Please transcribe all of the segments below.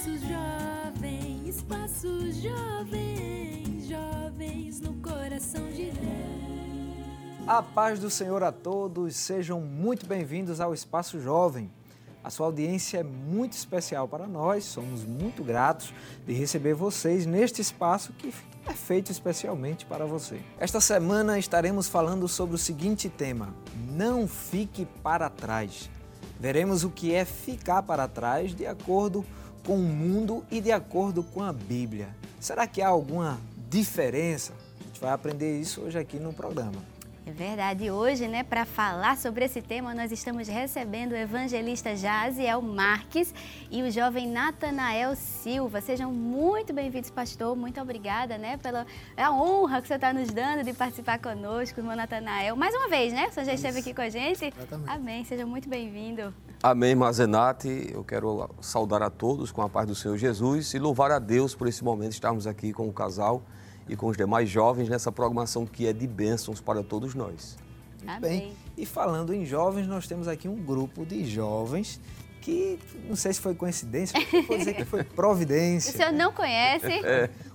Espaço Jovem, Espaço Jovem, jovens no coração de Deus. A paz do Senhor a todos, sejam muito bem-vindos ao Espaço Jovem. A sua audiência é muito especial para nós, somos muito gratos de receber vocês neste espaço que é feito especialmente para você. Esta semana estaremos falando sobre o seguinte tema: Não fique para trás. Veremos o que é ficar para trás de acordo com o mundo e de acordo com a Bíblia. Será que há alguma diferença? A gente vai aprender isso hoje aqui no programa. É verdade. Hoje, né, para falar sobre esse tema, nós estamos recebendo o evangelista Jaziel Marques e o jovem Natanael Silva. Sejam muito bem-vindos, pastor. Muito obrigada, né, pela a honra que você está nos dando de participar conosco, irmão Natanael. Mais uma vez, né? Senhor já esteve aqui com a gente. Exatamente. Amém. Seja muito bem-vindo. Amém, Mazenati. Eu quero saudar a todos com a paz do Senhor Jesus e louvar a Deus por esse momento estarmos aqui com o casal e com os demais jovens nessa programação que é de bênçãos para todos nós. Muito bem. E falando em jovens, nós temos aqui um grupo de jovens que não sei se foi coincidência, mas eu vou dizer que foi O providência. senhor não conhece?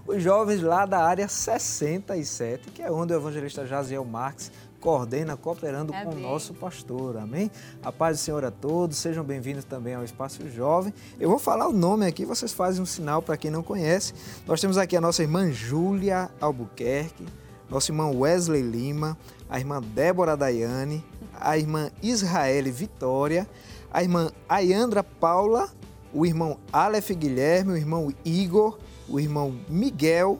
Os jovens lá da área 67, que é onde o evangelista Jaziel Marques coordena, cooperando com o Amém. nosso pastor. Amém? A paz do Senhor a todos, sejam bem-vindos também ao Espaço Jovem. Eu vou falar o nome aqui, vocês fazem um sinal para quem não conhece. Nós temos aqui a nossa irmã Júlia Albuquerque, nosso irmão Wesley Lima, a irmã Débora Daiane, a irmã Israele Vitória, a irmã Ayandra Paula, o irmão Aleph Guilherme, o irmão Igor, o irmão Miguel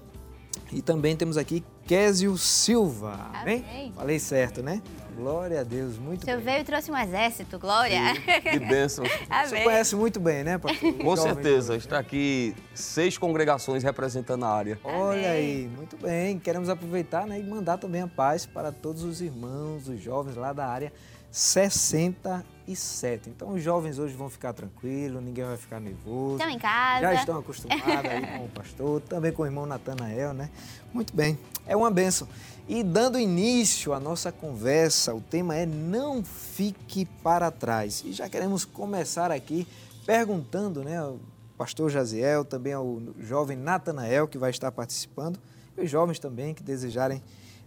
e também temos aqui Késio Silva. Amém? Amém. Falei certo, né? Glória a Deus, muito O senhor bem. veio e trouxe um exército, glória. Que bênçãos. Você Amém. conhece muito bem, né, pastor? Com certeza, está aqui seis congregações representando a área. Olha Amém. aí, muito bem. Queremos aproveitar né, e mandar também a paz para todos os irmãos, os jovens lá da área 67. Então os jovens hoje vão ficar tranquilos, ninguém vai ficar nervoso. Estão em casa. Já estão acostumados aí com o pastor, também com o irmão Natanael, né? Muito bem, é uma benção. E dando início à nossa conversa, o tema é Não Fique para Trás. E já queremos começar aqui perguntando, né, ao pastor Jaziel, também ao jovem Natanael, que vai estar participando, e os jovens também que desejarem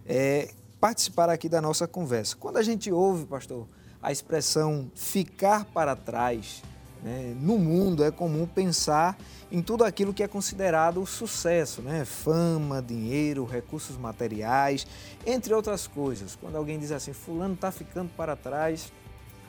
é, participar aqui da nossa conversa. Quando a gente ouve, pastor, a expressão ficar para trás, né, no mundo é comum pensar em tudo aquilo que é considerado sucesso, né? fama, dinheiro, recursos materiais, entre outras coisas. Quando alguém diz assim, fulano está ficando para trás,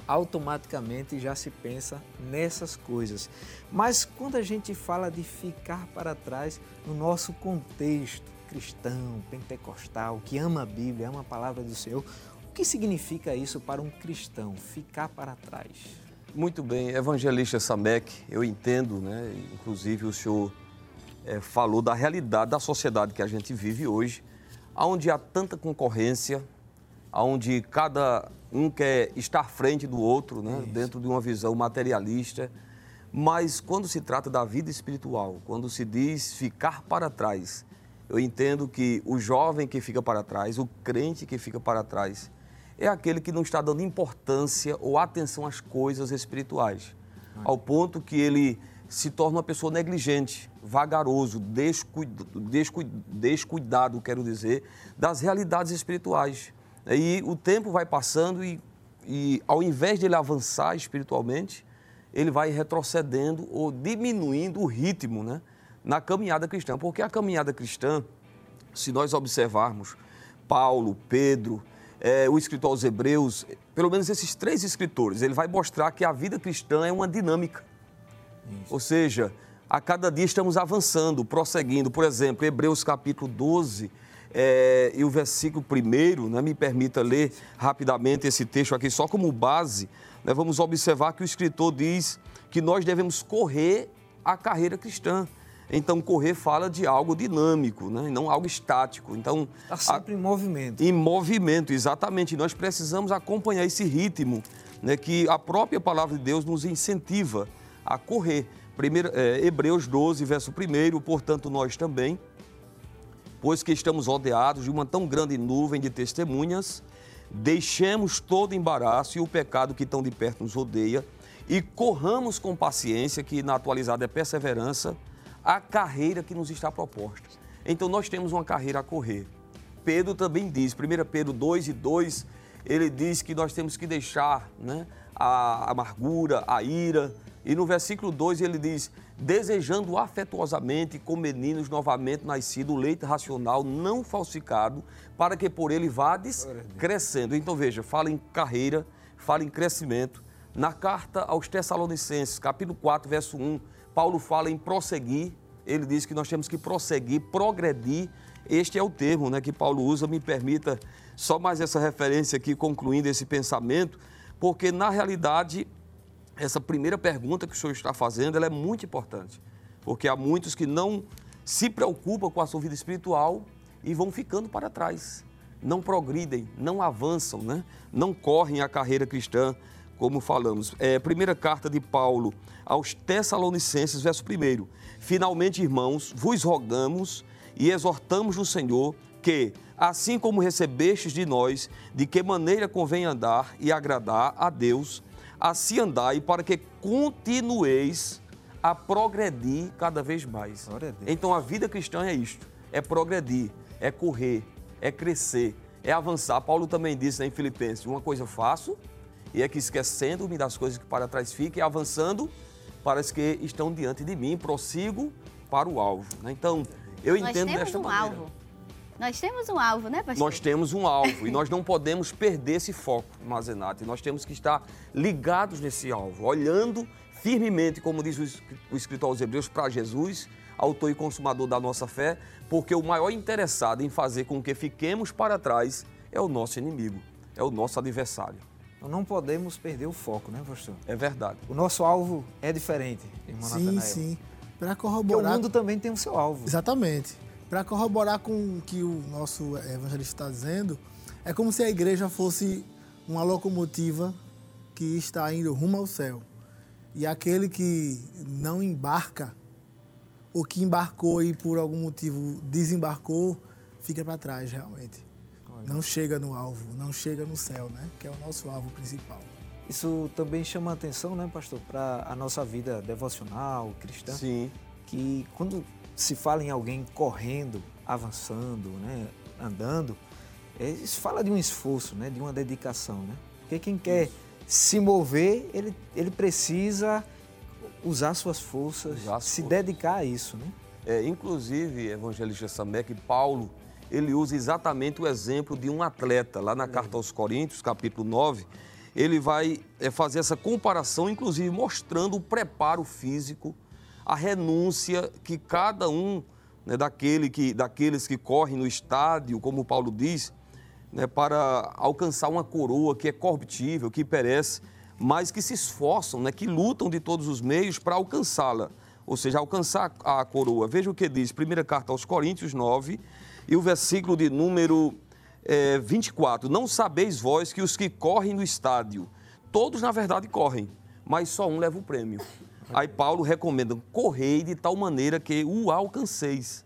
automaticamente já se pensa nessas coisas. Mas quando a gente fala de ficar para trás no nosso contexto cristão, pentecostal, que ama a Bíblia, ama a palavra do Senhor, o que significa isso para um cristão, ficar para trás? Muito bem, evangelista Samek, eu entendo, né? Inclusive o senhor eh, falou da realidade da sociedade que a gente vive hoje, onde há tanta concorrência, onde cada um quer estar à frente do outro, né? Dentro de uma visão materialista. Mas quando se trata da vida espiritual, quando se diz ficar para trás, eu entendo que o jovem que fica para trás, o crente que fica para trás, é aquele que não está dando importância ou atenção às coisas espirituais, ao ponto que ele se torna uma pessoa negligente, vagaroso, descuid- descuid- descuidado, quero dizer, das realidades espirituais. E o tempo vai passando e, e ao invés de ele avançar espiritualmente, ele vai retrocedendo ou diminuindo o ritmo né, na caminhada cristã. Porque a caminhada cristã, se nós observarmos Paulo, Pedro, eh, o escritor aos Hebreus, pelo menos esses três escritores, ele vai mostrar que a vida cristã é uma dinâmica. Ou seja, a cada dia estamos avançando, prosseguindo. Por exemplo, Hebreus capítulo 12 eh, e o versículo 1, né, me permita ler rapidamente esse texto aqui, só como base, né, vamos observar que o escritor diz que nós devemos correr a carreira cristã. Então, correr fala de algo dinâmico, né, e não algo estático. Então, Está a- sempre em movimento. em movimento, exatamente. Nós precisamos acompanhar esse ritmo né, que a própria palavra de Deus nos incentiva a correr. Primeiro, é, Hebreus 12, verso 1, portanto, nós também, pois que estamos rodeados de uma tão grande nuvem de testemunhas, deixemos todo embaraço e o pecado que tão de perto nos rodeia e corramos com paciência, que na atualizada é perseverança, a carreira que nos está proposta. Então nós temos uma carreira a correr. Pedro também diz, 1 Pedro 2 e 2, ele diz que nós temos que deixar né, a amargura, a ira. E no versículo 2 ele diz: desejando afetuosamente com meninos novamente nascido o leite racional não falsificado, para que por ele vades crescendo. Então veja, fala em carreira, fala em crescimento. Na carta aos Tessalonicenses, capítulo 4, verso 1, Paulo fala em prosseguir. Ele diz que nós temos que prosseguir, progredir. Este é o termo né, que Paulo usa. Me permita só mais essa referência aqui, concluindo esse pensamento, porque na realidade essa primeira pergunta que o senhor está fazendo ela é muito importante, porque há muitos que não se preocupam com a sua vida espiritual e vão ficando para trás, não progridem, não avançam, né? não correm a carreira cristã, como falamos. É, primeira carta de Paulo aos Tessalonicenses, verso 1. Finalmente, irmãos, vos rogamos e exortamos no Senhor que, assim como recebestes de nós, de que maneira convém andar e agradar a Deus, assim andai para que continueis a progredir cada vez mais. A então a vida cristã é isto: é progredir, é correr, é crescer, é avançar. Paulo também disse né, em Filipenses: uma coisa faço, e é que esquecendo-me das coisas que para trás e avançando para as que estão diante de mim, prossigo para o alvo. Né? Então, eu Nós entendo desta um maneira. alvo. Nós temos um alvo, né, pastor? Nós temos um alvo e nós não podemos perder esse foco, Mazenati. Nós temos que estar ligados nesse alvo, olhando firmemente, como diz o escritor aos Hebreus, para Jesus, autor e consumador da nossa fé, porque o maior interessado em fazer com que fiquemos para trás é o nosso inimigo, é o nosso adversário. Nós não podemos perder o foco, né, pastor? É verdade. O nosso alvo é diferente, irmão Sim, Natanael. sim. Para Porque o corroborar. mundo também tem o seu alvo. Exatamente. Para corroborar com o que o nosso evangelista está dizendo, é como se a igreja fosse uma locomotiva que está indo rumo ao céu. E aquele que não embarca, ou que embarcou e por algum motivo desembarcou, fica para trás realmente. Não chega no alvo, não chega no céu, né? Que é o nosso alvo principal. Isso também chama a atenção, né, pastor, para a nossa vida devocional, cristã. Sim. Que quando se fala em alguém correndo, avançando, né, andando, é, isso fala de um esforço, né, de uma dedicação, né? Porque quem quer se mover, ele, ele precisa usar suas forças, Usar se forças. dedicar a isso, né? É, inclusive, evangelista Samek, Paulo, ele usa exatamente o exemplo de um atleta. Lá na carta aos Coríntios, capítulo 9, ele vai é, fazer essa comparação, inclusive mostrando o preparo físico, a renúncia que cada um né, daquele que, daqueles que correm no estádio, como Paulo diz, né, para alcançar uma coroa que é corruptível, que perece, mas que se esforçam, né, que lutam de todos os meios para alcançá-la, ou seja, alcançar a coroa. Veja o que diz, primeira carta aos Coríntios 9, e o versículo de número eh, 24. Não sabeis vós que os que correm no estádio, todos na verdade correm, mas só um leva o prêmio. Aí Paulo recomenda, correi de tal maneira que o alcanceis.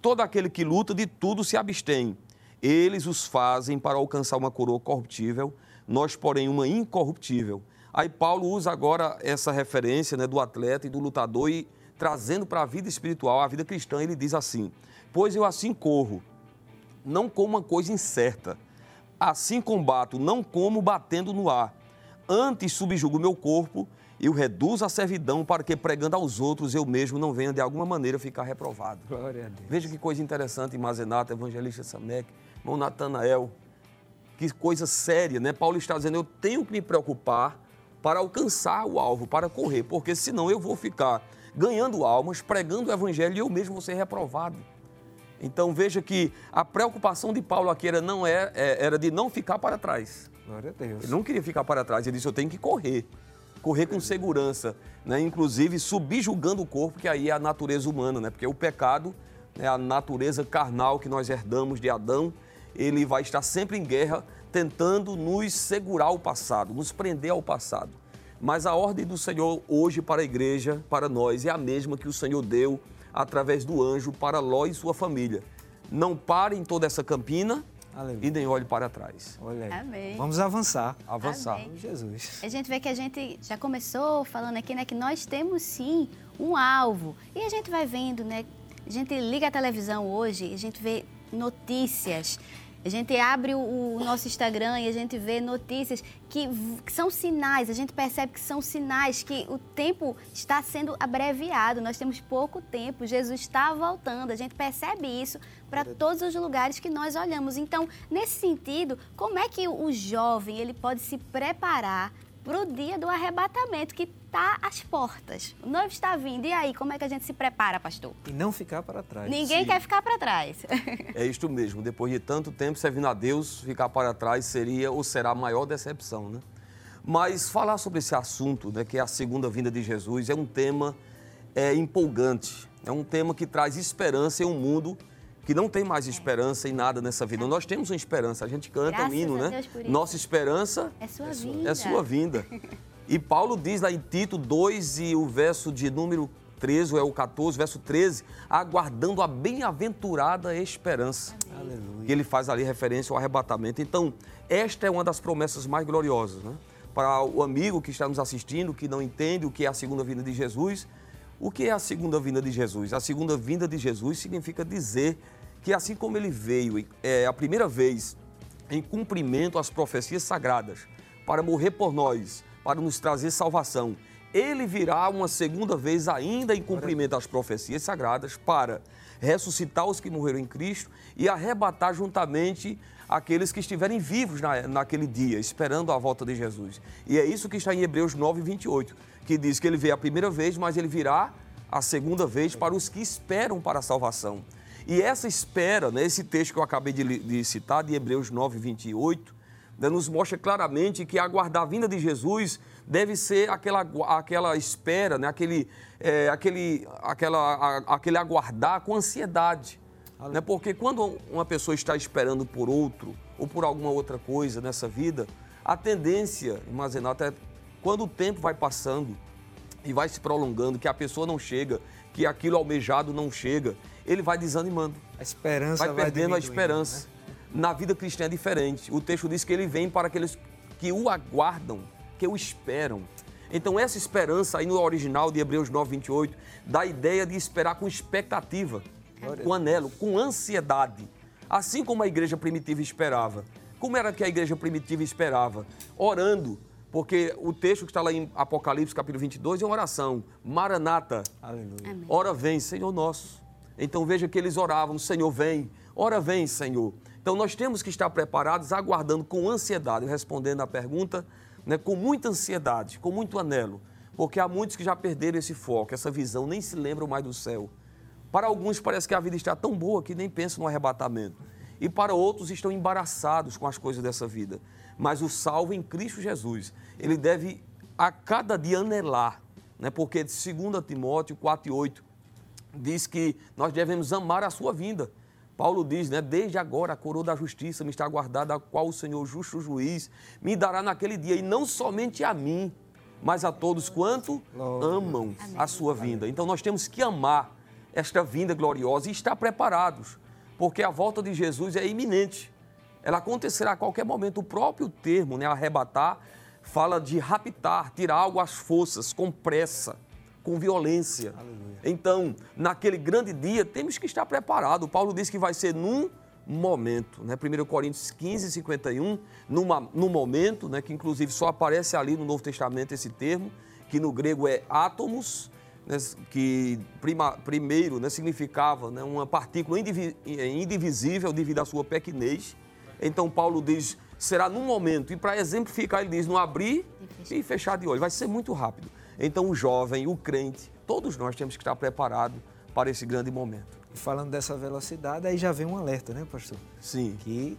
Todo aquele que luta de tudo se abstém. Eles os fazem para alcançar uma coroa corruptível, nós, porém, uma incorruptível. Aí Paulo usa agora essa referência né, do atleta e do lutador e trazendo para a vida espiritual, a vida cristã, ele diz assim: Pois eu assim corro, não como uma coisa incerta. Assim combato, não como batendo no ar. Antes subjugo meu corpo e o reduzo à servidão para que, pregando aos outros, eu mesmo não venha de alguma maneira ficar reprovado. Glória a Deus. Veja que coisa interessante, Mazenata, evangelista Samek, irmão Natanael. Que coisa séria, né? Paulo está dizendo, eu tenho que me preocupar para alcançar o alvo, para correr, porque senão eu vou ficar ganhando almas, pregando o evangelho e eu mesmo vou ser reprovado. Então veja que a preocupação de Paulo aqui era, não é, é- era de não ficar para trás. Glória a Deus. Ele não queria ficar para trás, ele disse: Eu tenho que correr. Correr com segurança, né? inclusive subjugando o corpo, que aí é a natureza humana, né? porque o pecado, né? a natureza carnal que nós herdamos de Adão, ele vai estar sempre em guerra, tentando nos segurar ao passado, nos prender ao passado. Mas a ordem do Senhor hoje para a igreja, para nós, é a mesma que o Senhor deu através do anjo para Ló e sua família. Não parem toda essa campina, Aleluia. e nem olhe para trás. Olha aí. Amém. Vamos avançar. Avançar. Amém. Jesus. A gente vê que a gente já começou falando aqui, né, que nós temos sim um alvo. E a gente vai vendo, né? A gente liga a televisão hoje, a gente vê notícias. A gente abre o, o nosso Instagram e a gente vê notícias que, que são sinais, a gente percebe que são sinais que o tempo está sendo abreviado, nós temos pouco tempo, Jesus está voltando, a gente percebe isso para todos os lugares que nós olhamos. Então, nesse sentido, como é que o jovem ele pode se preparar para o dia do arrebatamento que está às portas? O noivo está vindo, e aí, como é que a gente se prepara, pastor? E não ficar para trás. Ninguém Sim. quer ficar para trás. É isto mesmo. Depois de tanto tempo servindo a Deus, ficar para trás seria ou será a maior decepção, né? Mas falar sobre esse assunto, né, que é a segunda vinda de Jesus, é um tema é, empolgante. É um tema que traz esperança em um mundo que não tem mais esperança em nada nessa vida. Nós temos uma esperança. A gente canta Graças um hino, a né? Deus por isso. Nossa esperança É sua vida. é sua vinda. E Paulo diz lá em Tito 2 e o verso de número 13, ou é o 14, verso 13, aguardando a bem-aventurada esperança. Aleluia. Que ele faz ali referência ao arrebatamento. Então, esta é uma das promessas mais gloriosas, né? Para o amigo que está nos assistindo, que não entende o que é a segunda vinda de Jesus, o que é a segunda vinda de Jesus? A segunda vinda de Jesus significa dizer que assim como ele veio é, a primeira vez em cumprimento às profecias sagradas, para morrer por nós, para nos trazer salvação, ele virá uma segunda vez ainda em cumprimento às profecias sagradas para ressuscitar os que morreram em Cristo e arrebatar juntamente aqueles que estiverem vivos na, naquele dia, esperando a volta de Jesus. E é isso que está em Hebreus 9, 28, que diz que ele veio a primeira vez, mas ele virá a segunda vez para os que esperam para a salvação. E essa espera, né, esse texto que eu acabei de, de citar, de Hebreus 9, 28, né, nos mostra claramente que aguardar a vinda de Jesus deve ser aquela, aquela espera, né, aquele, é, aquele, aquela, a- aquele aguardar com ansiedade. Né, porque quando uma pessoa está esperando por outro ou por alguma outra coisa nessa vida, a tendência, irmã Zenata, é quando o tempo vai passando, e vai se prolongando, que a pessoa não chega, que aquilo almejado não chega, ele vai desanimando, A esperança vai vai, perdendo a diminuindo, esperança. né? Na vida cristã é diferente. O texto diz que ele vem para aqueles que o aguardam, que o esperam. Então essa esperança aí no original de Hebreus 9, 28, dá a ideia de esperar com expectativa, com anelo, com ansiedade. Assim como a igreja primitiva esperava. Como era que a igreja primitiva esperava? Orando, porque o texto que está lá em Apocalipse, capítulo 22, é uma oração. Maranata. Aleluia. Ora vem, Senhor nosso. Então veja que eles oravam, Senhor vem, ora vem, Senhor. Então nós temos que estar preparados, aguardando com ansiedade, respondendo à pergunta, né, com muita ansiedade, com muito anelo, porque há muitos que já perderam esse foco, essa visão, nem se lembram mais do céu. Para alguns parece que a vida está tão boa que nem pensam no arrebatamento. E para outros estão embaraçados com as coisas dessa vida. Mas o salvo em Cristo Jesus, ele deve a cada dia anelar, né? porque 2 Timóteo 4 e 8 diz que nós devemos amar a sua vinda. Paulo diz, né? Desde agora a coroa da justiça me está guardada, a qual o Senhor, justo juiz, me dará naquele dia, e não somente a mim, mas a todos quanto amam a sua vinda. Então nós temos que amar esta vinda gloriosa e estar preparados, porque a volta de Jesus é iminente. Ela acontecerá a qualquer momento. O próprio termo, né, arrebatar, fala de raptar, tirar algo às forças, com pressa, com violência. Então, naquele grande dia, temos que estar preparados. Paulo diz que vai ser num momento, né? 1 Coríntios 15, 51, numa, num momento, né? que inclusive só aparece ali no Novo Testamento esse termo, que no grego é átomos, né? que prima, primeiro né? significava né? uma partícula indivi- indivisível devido à sua pequenez. Então, Paulo diz, será num momento, e para exemplificar, ele diz, no abrir e fechar de olho, vai ser muito rápido. Então, o jovem, o crente, todos nós temos que estar preparados para esse grande momento. E falando dessa velocidade, aí já vem um alerta, né, pastor? Sim. Que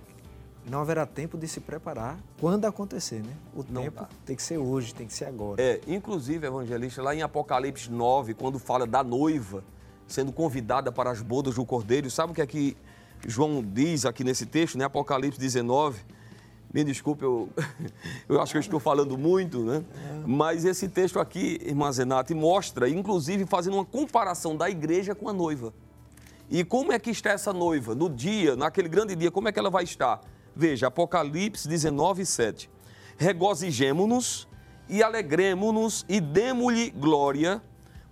não haverá tempo de se preparar quando acontecer, né? O Não tempo dá. tem que ser hoje, tem que ser agora. É, inclusive, evangelista, lá em Apocalipse 9, quando fala da noiva sendo convidada para as bodas do cordeiro, sabe o que é que João diz aqui nesse texto, né? Apocalipse 19. Me desculpe, eu, eu acho que eu estou falando muito, né? Mas esse texto aqui, irmã Zenate, mostra, inclusive fazendo uma comparação da igreja com a noiva. E como é que está essa noiva? No dia, naquele grande dia, como é que ela vai estar? Veja, Apocalipse 19, 7. Regozijemo-nos e alegremo-nos e demo-lhe glória,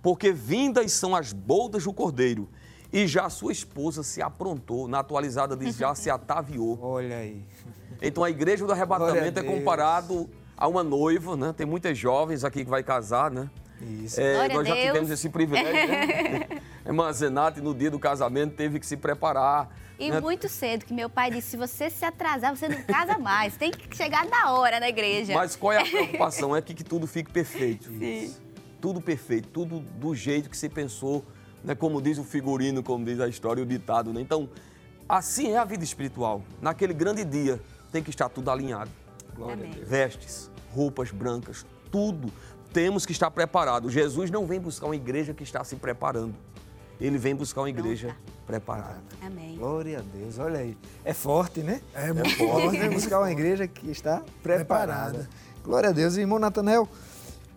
porque vindas são as boldas do cordeiro. E já sua esposa se aprontou, na atualizada diz já se ataviou. Olha aí. Então a igreja do arrebatamento é comparado a uma noiva, né? Tem muitas jovens aqui que vai casar, né? Isso. É, nós já tivemos esse privilégio, né? Irmã Zenate, no dia do casamento, teve que se preparar. E né? muito cedo, que meu pai disse, se você se atrasar, você não casa mais. Tem que chegar na hora na igreja. Mas qual é a preocupação? É que, que tudo fique perfeito. Tudo perfeito, tudo do jeito que você pensou, né? como diz o figurino, como diz a história, o ditado. Né? Então, assim é a vida espiritual. Naquele grande dia, tem que estar tudo alinhado. Vestes, roupas brancas, tudo. Temos que estar preparados. Jesus não vem buscar uma igreja que está se preparando. Ele vem buscar uma igreja preparada. Amém. Glória a Deus, olha aí. É forte, né? É muito Nós forte. vamos buscar uma igreja que está preparada. Preparada. Glória a Deus. Irmão Natanel,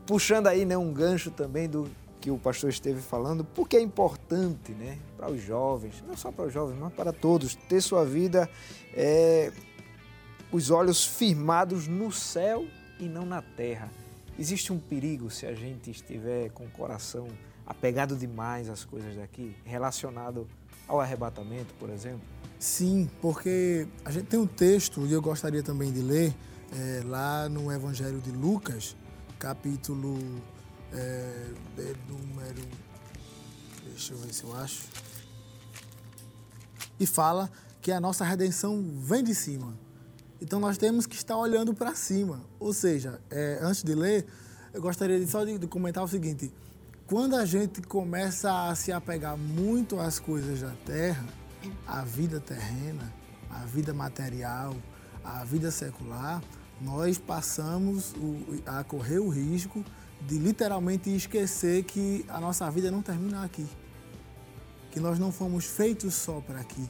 puxando aí né, um gancho também do que o pastor esteve falando, porque é importante né, para os jovens, não só para os jovens, mas para todos, ter sua vida, é, os olhos firmados no céu e não na terra. Existe um perigo se a gente estiver com o coração apegado demais às coisas daqui, relacionado ao arrebatamento, por exemplo? Sim, porque a gente tem um texto, e eu gostaria também de ler, é, lá no Evangelho de Lucas, capítulo é, número. Deixa eu ver se eu acho. E fala que a nossa redenção vem de cima. Então nós temos que estar olhando para cima. Ou seja, é, antes de ler, eu gostaria de, só de, de comentar o seguinte: quando a gente começa a se apegar muito às coisas da terra, à vida terrena, à vida material, à vida secular, nós passamos o- a correr o risco de literalmente esquecer que a nossa vida não termina aqui. Que nós não fomos feitos só para aqui?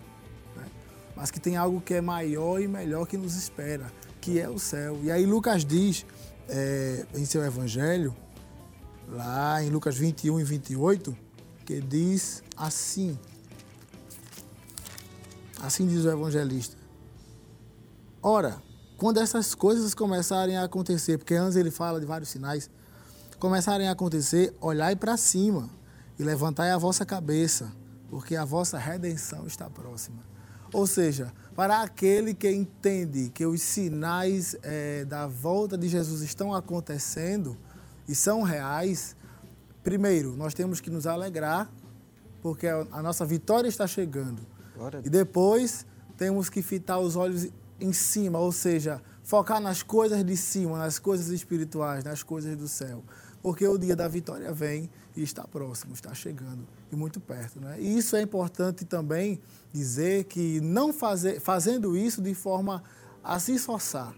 Mas que tem algo que é maior e melhor que nos espera, que é o céu. E aí Lucas diz é, em seu evangelho, lá em Lucas 21 e 28, que diz assim. Assim diz o evangelista. Ora, quando essas coisas começarem a acontecer, porque antes ele fala de vários sinais, começarem a acontecer, olhai para cima e levantai a vossa cabeça, porque a vossa redenção está próxima. Ou seja, para aquele que entende que os sinais eh, da volta de Jesus estão acontecendo e são reais, primeiro, nós temos que nos alegrar, porque a nossa vitória está chegando. E depois temos que fitar os olhos em cima, ou seja, focar nas coisas de cima, nas coisas espirituais, nas coisas do céu. Porque o dia da vitória vem e está próximo, está chegando e muito perto. Né? E isso é importante também dizer que não fazer, fazendo isso de forma a se esforçar.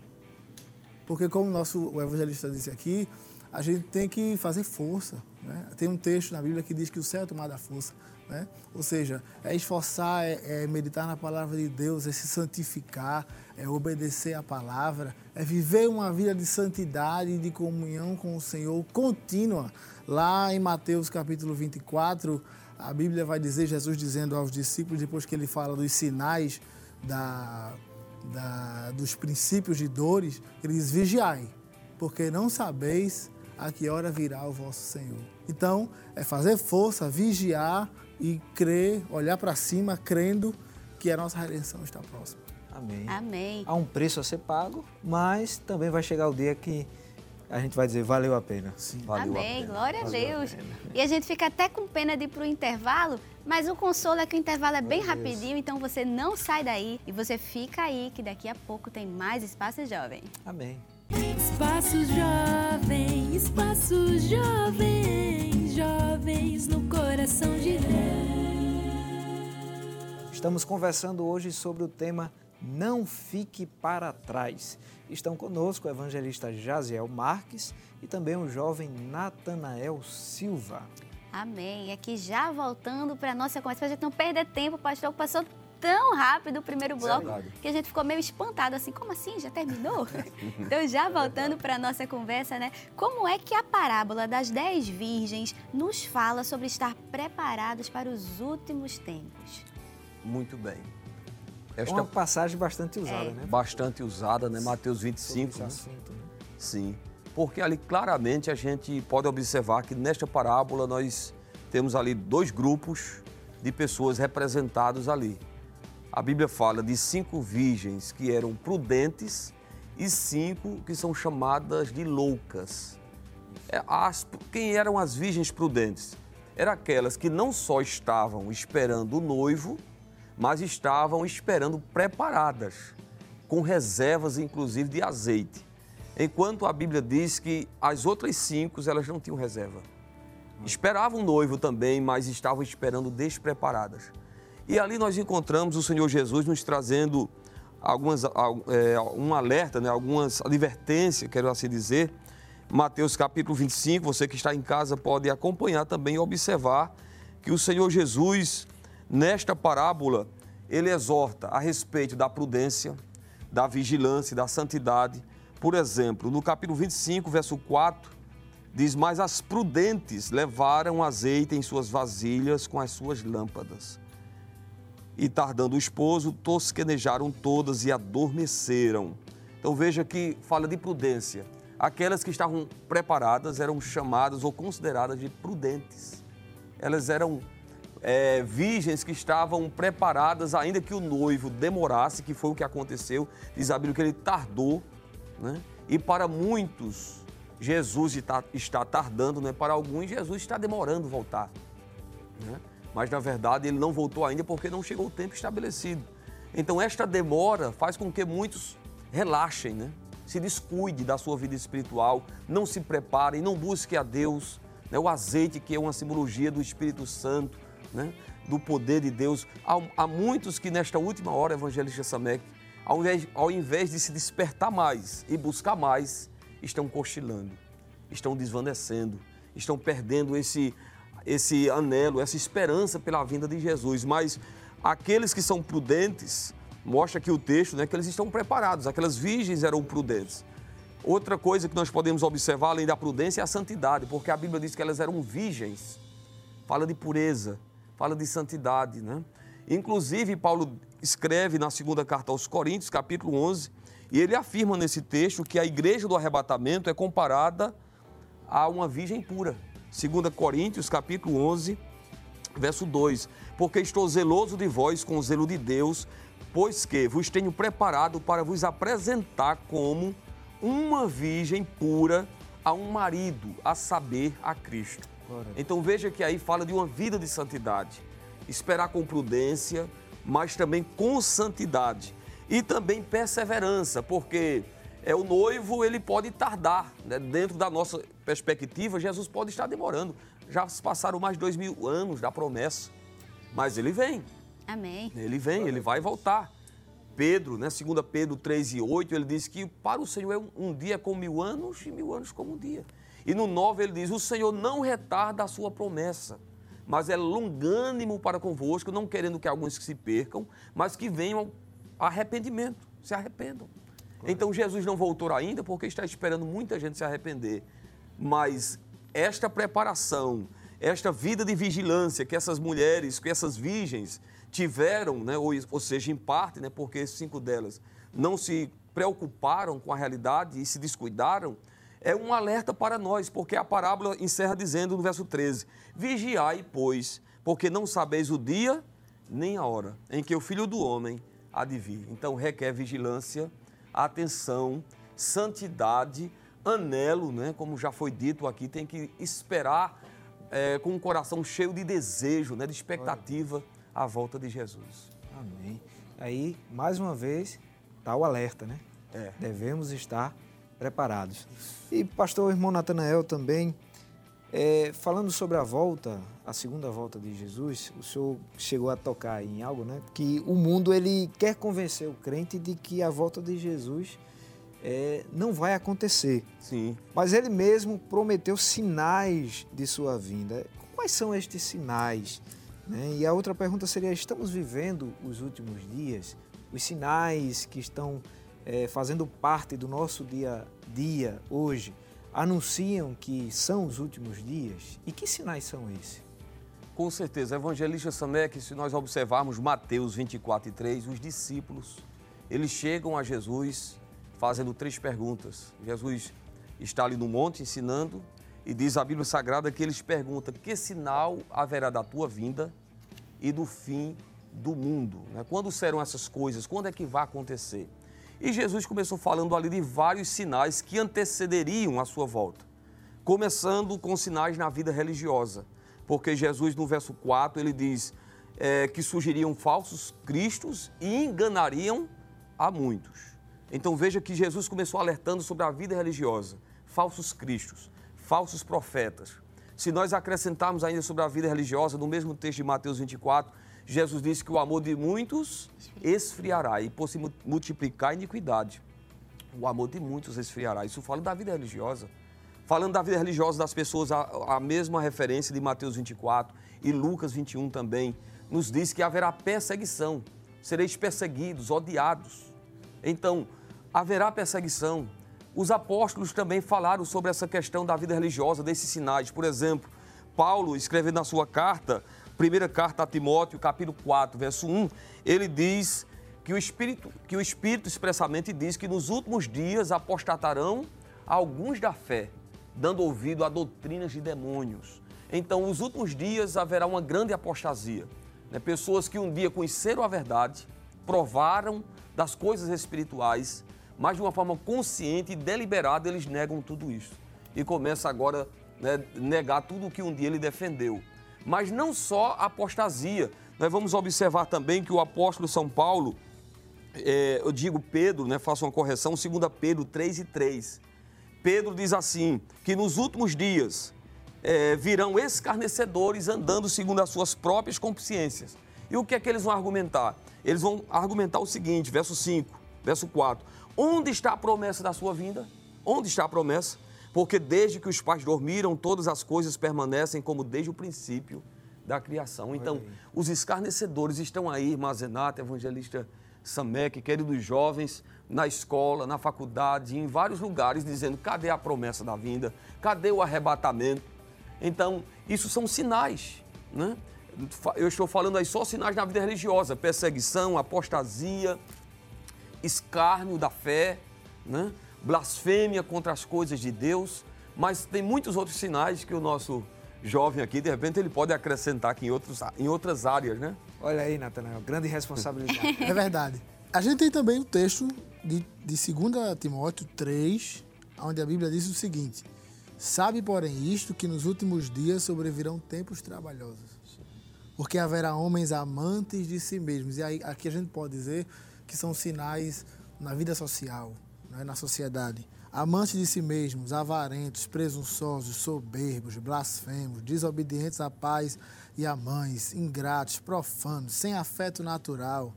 Porque como o nosso evangelista disse aqui, a gente tem que fazer força. Né? Tem um texto na Bíblia que diz que o céu é tomado à força. Né? Ou seja, é esforçar, é, é meditar na palavra de Deus, é se santificar, é obedecer à palavra, é viver uma vida de santidade e de comunhão com o Senhor contínua. Lá em Mateus capítulo 24, a Bíblia vai dizer, Jesus dizendo aos discípulos, depois que ele fala dos sinais da, da- dos princípios de dores, ele diz: vigiai, porque não sabeis a que hora virá o vosso Senhor. Então, é fazer força, vigiar e crer, olhar para cima, crendo que a nossa redenção está próxima. Amém. Amém. Há um preço a ser pago, mas também vai chegar o dia que a gente vai dizer valeu a pena. Sim. Valeu a Amém, pena. glória a Valeu a Deus. E a gente fica até com pena de ir para o intervalo, mas o consolo é que o intervalo é bem Glória a Deus. rapidinho, então você não sai daí e você fica aí, que daqui a pouco tem mais Espaço Jovem. Amém. Espaço jovem, espaço jovem, jovens no coração de Deus. Estamos conversando hoje sobre o tema Não Fique para Trás. Estão conosco o evangelista Jaziel Marques e também o jovem Natanael Silva. Amém. E aqui já voltando para a nossa conversa, para a gente não perder tempo, o pastor passou tão rápido o primeiro bloco Verdade. que a gente ficou meio espantado, assim, como assim? Já terminou? então, já voltando para a nossa conversa, né? Como é que a parábola das dez virgens nos fala sobre estar preparados para os últimos tempos? Muito bem. É Esta uma passagem bastante usada, É. né? bastante usada, né? Mateus Sobre 25. esse né? assunto, né? Sim, porque ali claramente a gente pode observar que nesta parábola nós temos ali dois grupos de pessoas representados ali. A Bíblia fala de cinco virgens que eram prudentes e cinco que são chamadas de loucas. É, as- quem eram as virgens prudentes? Eram aquelas que não só estavam esperando o noivo, mas estavam esperando preparadas, com reservas inclusive de azeite. Enquanto a Bíblia diz que as outras cinco elas não tinham reserva. Esperavam o noivo também, mas estavam esperando despreparadas. E ali nós encontramos o Senhor Jesus nos trazendo algumas, al- é, um alerta, né, algumas advertências, quero assim dizer. Mateus capítulo 25, você que está em casa pode acompanhar também e observar que o Senhor Jesus, nesta parábola, ele exorta a respeito da prudência, da vigilância, e da santidade. Por exemplo, no capítulo 25, verso 4, diz: Mas as prudentes levaram azeite em suas vasilhas com as suas lâmpadas. E tardando o esposo, tosquenejaram todas e adormeceram. Então veja que fala de prudência. Aquelas que estavam preparadas eram chamadas ou consideradas de prudentes. Elas eram é, virgens que estavam preparadas, ainda que o noivo demorasse, que foi o que aconteceu. Diz a Bíblia que ele tardou, né? E para muitos, Jesus está, está tardando, né? Para alguns, Jesus está demorando voltar né? Mas na verdade ele não voltou ainda porque não chegou o tempo estabelecido. Então esta demora faz com que muitos relaxem, né? Se descuide da sua vida espiritual, não se preparem, não busquem a Deus, né? O azeite que é uma simbologia do Espírito Santo, né? Do poder de Deus. Há, há muitos que nesta última hora, evangelista Samek, ao invés, ao invés de se despertar mais e buscar mais, estão cochilando, estão desvanecendo, estão perdendo esse esse anelo, essa esperança pela vinda de Jesus. Mas aqueles que são prudentes, mostra aqui o texto, né, que eles estão preparados. Aquelas virgens eram prudentes. Outra coisa que nós podemos observar, além da prudência, é a santidade, porque a Bíblia diz que elas eram virgens. Fala de pureza, fala de santidade, né? Inclusive, Paulo escreve na segunda carta aos Coríntios, capítulo 11, e ele afirma nesse texto que a igreja do arrebatamento é comparada a uma virgem pura. 2 Coríntios, capítulo 11, verso 2. Porque estou zeloso de vós com o zelo de Deus, pois que vos tenho preparado para vos apresentar como uma virgem pura a um marido, a saber, a Cristo. Então veja que aí fala de uma vida de santidade. Esperar com prudência, mas também com santidade. E também perseverança, porque é o noivo, ele pode tardar. né? Dentro da nossa perspectiva, Jesus pode estar demorando. Já se passaram mais de dois mil anos da promessa. Mas ele vem, Amém. ele vem, ele vai voltar. Pedro, né, 2 Pedro 3 e 8, ele diz que para o Senhor é um, um dia como mil anos e mil anos como um dia. E no 9 ele diz, o Senhor não retarda a sua promessa, mas é longânimo para convosco, não querendo que alguns se percam, mas que venham arrependimento, se arrependam. Então Jesus não voltou ainda porque está esperando muita gente se arrepender. Mas esta preparação, esta vida de vigilância que essas mulheres, que essas virgens tiveram, né, ou, ou seja, em parte, né, porque cinco delas não se preocuparam com a realidade e se descuidaram, é um alerta para nós, porque a parábola encerra dizendo no verso 13: Vigiai, pois, porque não sabeis o dia nem a hora em que o filho do homem há de vir. Então requer vigilância, atenção, santidade, anelo, né? como já foi dito aqui, tem que esperar é, com o coração cheio de desejo, né? de expectativa a volta de Jesus. Amém. Aí, mais uma vez, está o alerta, né? É. Devemos estar preparados. E pastor irmão Natanael também, é, falando sobre a volta, a segunda volta de Jesus, o senhor chegou a tocar em algo, né? Que o mundo ele quer convencer o crente de que a volta de Jesus é, não vai acontecer. Sim. Mas ele mesmo prometeu sinais de sua vinda. Quais são estes sinais Né? E a outra pergunta seria: estamos vivendo os últimos dias? Os sinais que estão é, fazendo parte do nosso dia a dia hoje anunciam que são os últimos dias? E que sinais são esses? Com certeza, evangelista Samek, se nós observarmos Mateus 24 e 3, os discípulos, eles chegam a Jesus fazendo três perguntas. Jesus está ali no monte ensinando e diz a Bíblia Sagrada que eles perguntam: que sinal haverá da tua vinda e do fim do mundo? Né? Quando serão essas coisas? Quando é que vai acontecer? E Jesus começou falando ali de vários sinais que antecederiam a sua volta, começando com sinais na vida religiosa, porque Jesus, no verso 4, ele diz é, que surgiriam falsos cristos e enganariam a muitos. Então veja que Jesus começou alertando sobre a vida religiosa, falsos cristos, falsos profetas. Se nós acrescentarmos ainda sobre a vida religiosa, no mesmo texto de Mateus 24, Jesus disse que o amor de muitos esfriará e por se multiplicar a iniquidade. O amor de muitos esfriará. Isso fala da vida religiosa. Falando da vida religiosa das pessoas, a, a mesma referência de Mateus 24 e Lucas 21 também, nos diz que haverá perseguição. Sereis perseguidos, odiados. Então, haverá perseguição. Os apóstolos também falaram sobre essa questão da vida religiosa, desses sinais. Por exemplo, Paulo, escrevendo na sua carta, primeira carta a Timóteo, capítulo 4, verso 1, ele diz que o Espírito, que o Espírito expressamente diz que nos últimos dias apostatarão alguns da fé, dando ouvido a doutrinas de demônios. Então, nos últimos dias haverá uma grande apostasia. Né? Pessoas que um dia conheceram a verdade, provaram das coisas espirituais, mas de uma forma consciente e deliberada eles negam tudo isso. E começa agora né, negar tudo o que um dia ele defendeu. Mas não só apostasia. Nós vamos observar também que o apóstolo São Paulo, é, eu digo Pedro, né, faço uma correção, 2 Pedro 3 e 3. Pedro diz assim, que nos últimos dias é, virão escarnecedores andando segundo as suas próprias consciências. E o que é que eles vão argumentar? Eles vão argumentar o seguinte, verso 5, verso 4. Onde está a promessa da sua vinda? Onde está a promessa? Porque desde que os pais dormiram, todas as coisas permanecem como desde o princípio da criação. Então, os escarnecedores estão aí, Mazenata, evangelista Samek, queridos jovens, na escola, na faculdade, em vários lugares, dizendo: cadê a promessa da vinda? Cadê o arrebatamento? Então, isso são sinais, né? Eu estou falando aí só sinais na vida religiosa: perseguição, apostasia, escárnio da fé, né? Blasfêmia contra as coisas de Deus, mas tem muitos outros sinais que o nosso jovem aqui, de repente, ele pode acrescentar aqui em, outros, em outras áreas, né? Olha aí, Natanael, grande responsabilidade. é verdade. A gente tem também o texto de, de 2 Timóteo 3, onde a Bíblia diz o seguinte: Sabe, porém, isto que nos últimos dias sobrevirão tempos trabalhosos, porque haverá homens amantes de si mesmos. E aí, aqui a gente pode dizer que são sinais na vida social, né, na sociedade. Amantes de si mesmos, avarentos, presunçosos, soberbos, blasfemos, desobedientes a pais e a mães, ingratos, profanos, sem afeto natural.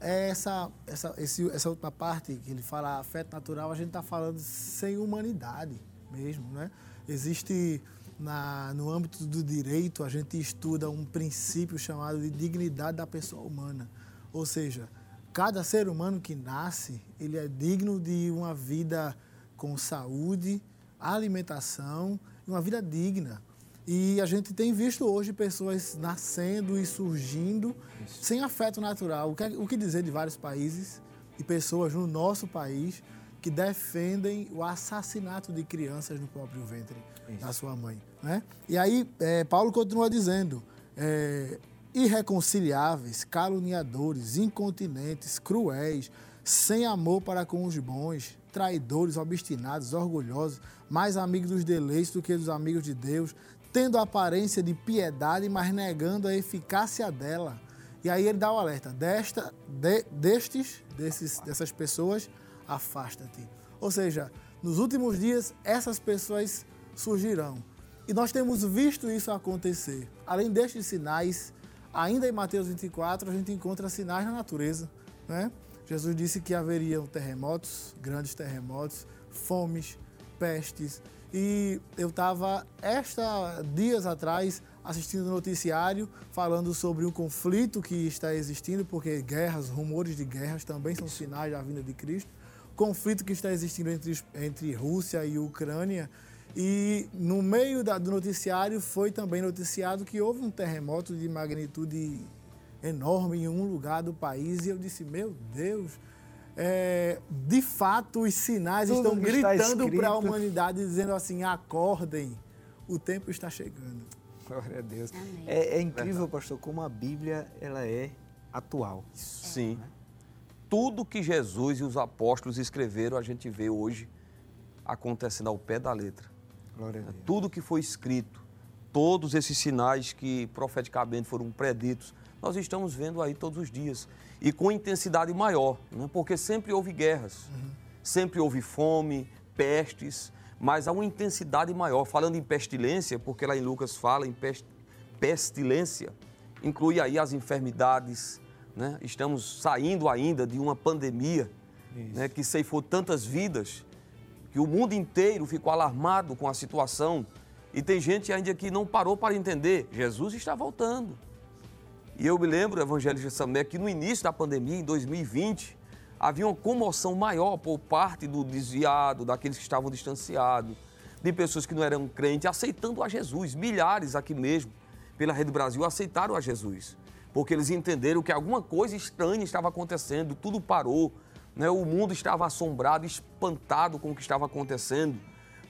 É essa, essa, esse, essa última parte que ele fala, afeto natural, a gente está falando sem humanidade mesmo. Né? Existe na, no âmbito do direito, a gente estuda um princípio chamado de dignidade da pessoa humana. Ou seja, cada ser humano que nasce, ele é digno de uma vida com saúde, alimentação e uma vida digna. E a gente tem visto hoje pessoas nascendo e surgindo Isso. sem afeto natural. O que, o que dizer de vários países e pessoas no nosso país que defendem o assassinato de crianças no próprio ventre Isso. da sua mãe. Né? E aí, é, Paulo continua dizendo: é, irreconciliáveis, caluniadores, incontinentes, cruéis, sem amor para com os bons, traidores, obstinados, orgulhosos, mais amigos dos deleites do que dos amigos de Deus, tendo aparência de piedade, mas negando a eficácia dela. E aí ele dá o alerta: desta, de, destes, desses, dessas pessoas, afasta-te. Ou seja, nos últimos dias, essas pessoas surgirão. E nós temos visto isso acontecer. Além destes sinais, Ainda em Mateus 24, a gente encontra sinais na natureza. Né? Jesus disse que haveriam terremotos, grandes terremotos, fomes, pestes. E eu estava, esta dias atrás, assistindo o noticiário falando sobre um conflito que está existindo, porque guerras, rumores de guerras também são sinais da vinda de Cristo. Conflito que está existindo entre, entre Rússia e Ucrânia. E no meio da, do noticiário foi também noticiado que houve um terremoto de magnitude enorme em um lugar do país. E eu disse: Meu Deus, é, de fato os sinais Tudo estão gritando para a humanidade, dizendo assim: acordem, o tempo está chegando. Glória a Deus. É, é incrível, pastor, como a Bíblia ela é atual. Sim. Tudo que Jesus e os apóstolos escreveram, a gente vê hoje acontecendo ao pé da letra. Tudo que foi escrito, todos esses sinais que profeticamente foram preditos, nós estamos vendo aí todos os dias. E com intensidade maior, né? porque sempre houve guerras, sempre houve fome, pestes, mas há uma intensidade maior. Falando em pestilência, porque lá em Lucas fala em pest- pestilência, inclui aí as enfermidades, né? estamos saindo ainda de uma pandemia né? que ceifou tantas vidas que o mundo inteiro ficou alarmado com a situação e tem gente ainda que não parou para entender. Jesus está voltando. E eu me lembro, evangelista Samé, que no início da pandemia, em 2020, havia uma comoção maior por parte do desviado, daqueles que estavam distanciados, de pessoas que não eram crentes, aceitando a Jesus. Milhares aqui mesmo, pela Rede Brasil, aceitaram a Jesus. Porque eles entenderam que alguma coisa estranha estava acontecendo, tudo parou, né? o mundo estava assombrado, espantado com o que estava acontecendo.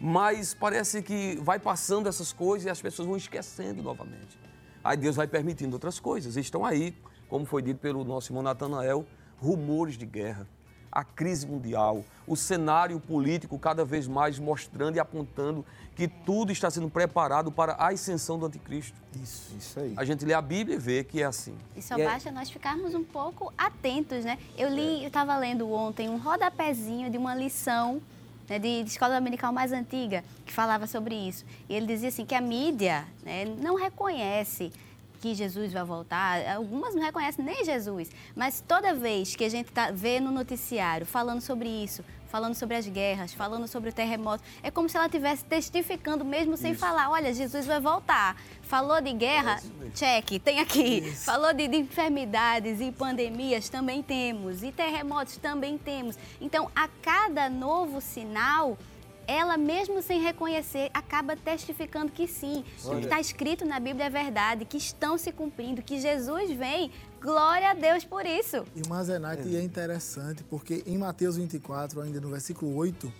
Mas parece que vai passando essas coisas e as pessoas vão esquecendo novamente. Aí Deus vai permitindo outras coisas. Estão aí, como foi dito pelo nosso irmão Natanael, rumores de guerra, a crise mundial, o cenário político cada vez mais mostrando e apontando que tudo está sendo preparado para a ascensão do anticristo. Isso. Isso aí. A gente lê a Bíblia e vê que é assim. E só E é- basta nós ficarmos um pouco atentos, né? Eu li, eu estava lendo ontem um rodapézinho de uma lição né, de, de escola dominical mais antiga que falava sobre isso. E ele dizia assim que a mídia né, não reconhece que Jesus vai voltar. Algumas não reconhecem nem Jesus. Mas toda vez que a gente tá, vê no noticiário falando sobre isso, falando sobre as guerras, falando sobre o terremoto, é como se ela estivesse testificando mesmo sem falar, olha, Jesus vai voltar. Falou de guerra, cheque, tem aqui. Falou de, de enfermidades e pandemias, também temos. E terremotos, também temos. Então, a cada novo sinal, ela mesmo sem reconhecer, acaba testificando que sim, o que está escrito na Bíblia é verdade, que estão se cumprindo, que Jesus vem. Glória a Deus por isso. E o Mazenite é interessante porque em Mateus 24, ainda no versículo 8,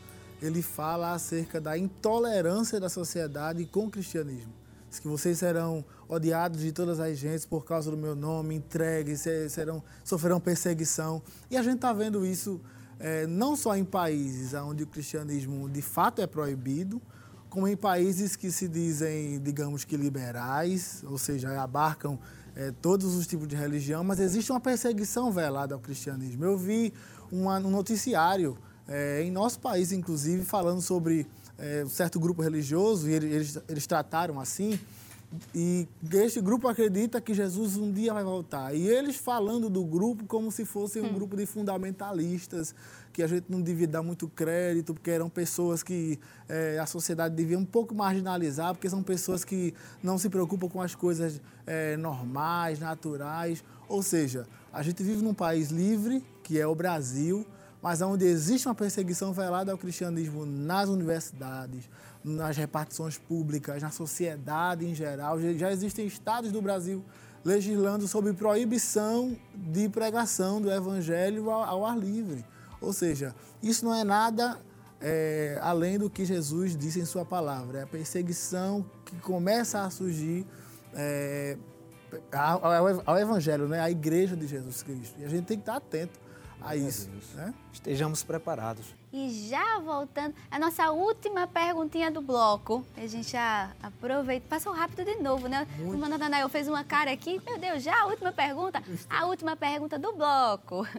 ele fala acerca da intolerância da sociedade com o cristianismo. Diz que vocês serão odiados de todas as gentes por causa do meu nome, entregues, se- serão, sofrerão perseguição. E a gente está vendo isso eh, não só em países onde o cristianismo de fato é proibido, como em países que se dizem, digamos que liberais, ou seja, abarcam eh, todos os tipos de religião, mas existe uma perseguição velada ao cristianismo. Eu vi uma- um noticiário eh, em nosso país, inclusive, falando sobre eh, um certo grupo religioso, e ele- eles, eles trataram assim, e este grupo acredita que Jesus um dia vai voltar. E eles falando do grupo como se fosse um grupo de fundamentalistas, que a gente não devia dar muito crédito, porque eram pessoas que eh, a sociedade devia um pouco marginalizar, porque são pessoas que não se preocupam com as coisas eh, normais, naturais. Ou seja, a gente vive num país livre, que é o Brasil, mas onde existe uma perseguição velada ao cristianismo nas universidades, nas repartições públicas, na sociedade em geral. Já- existem estados do Brasil legislando sobre proibição de pregação do evangelho ao, ar livre. Ou seja, isso não é nada é, além do que Jesus disse em sua palavra. É a perseguição que começa a surgir é, ao, ao- ao evangelho, né? à igreja de Jesus Cristo. E a gente tem que estar atento a isso. Né? Estejamos preparados. E já voltando, a nossa última perguntinha do bloco. A gente já aproveita. Passou rápido de novo, né? O Mano Natanael fez uma cara aqui. Meu Deus, já a última pergunta? A última pergunta do bloco.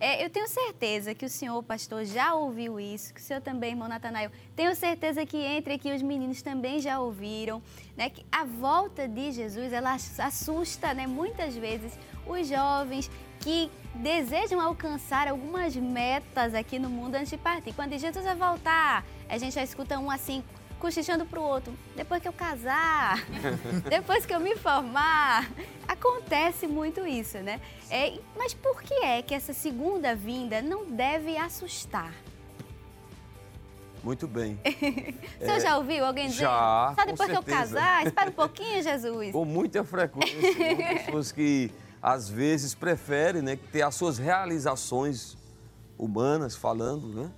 É, eu tenho certeza que o senhor, pastor, já ouviu isso. Que o senhor também, irmão Natanael. Tenho certeza que entre aqui os meninos também já ouviram. Né? Que a volta de Jesus, ela assusta, né? Muitas vezes, os jovens que desejam alcançar algumas metas aqui no mundo antes de partir. Quando Jesus vai voltar, a gente já escuta um assim, cochichando pro outro, depois que eu casar, depois que eu me formar. Acontece muito isso, né? É, mas por que é que essa segunda vinda não deve assustar? Muito bem. O senhor já ouviu alguém dizer? já, Só depois que eu certeza." casar? Espera um pouquinho, Jesus. Com muita frequência, né? pessoas que às vezes preferem né, ter as suas realizações humanas falando, né,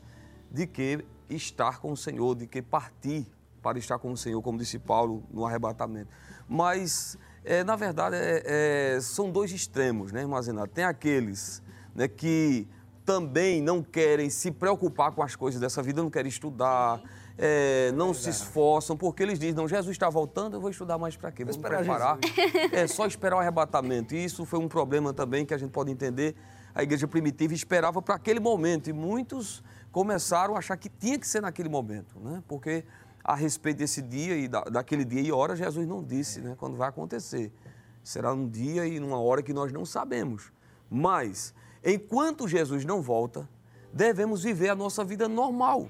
de que estar com o Senhor, de que partir para estar com o Senhor, como disse Paulo no arrebatamento. Mas, é, na verdade, é, é, são dois extremos, né, armazenado. Tem aqueles né, que também não querem se preocupar com as coisas dessa vida, não querem estudar, é, não se esforçam, porque eles dizem, não, Jesus está voltando, eu vou estudar mais para quê? Esperar preparar. É só esperar o arrebatamento. E isso foi um problema também que a gente pode entender. A igreja primitiva esperava para aquele momento e muitos começaram a achar que tinha que ser naquele momento, né? Porque a respeito desse dia e da, daquele dia e hora, Jesus não disse, né? Quando vai acontecer. Será num dia e numa hora que nós não sabemos. Mas, enquanto Jesus não volta, devemos viver a nossa vida normal.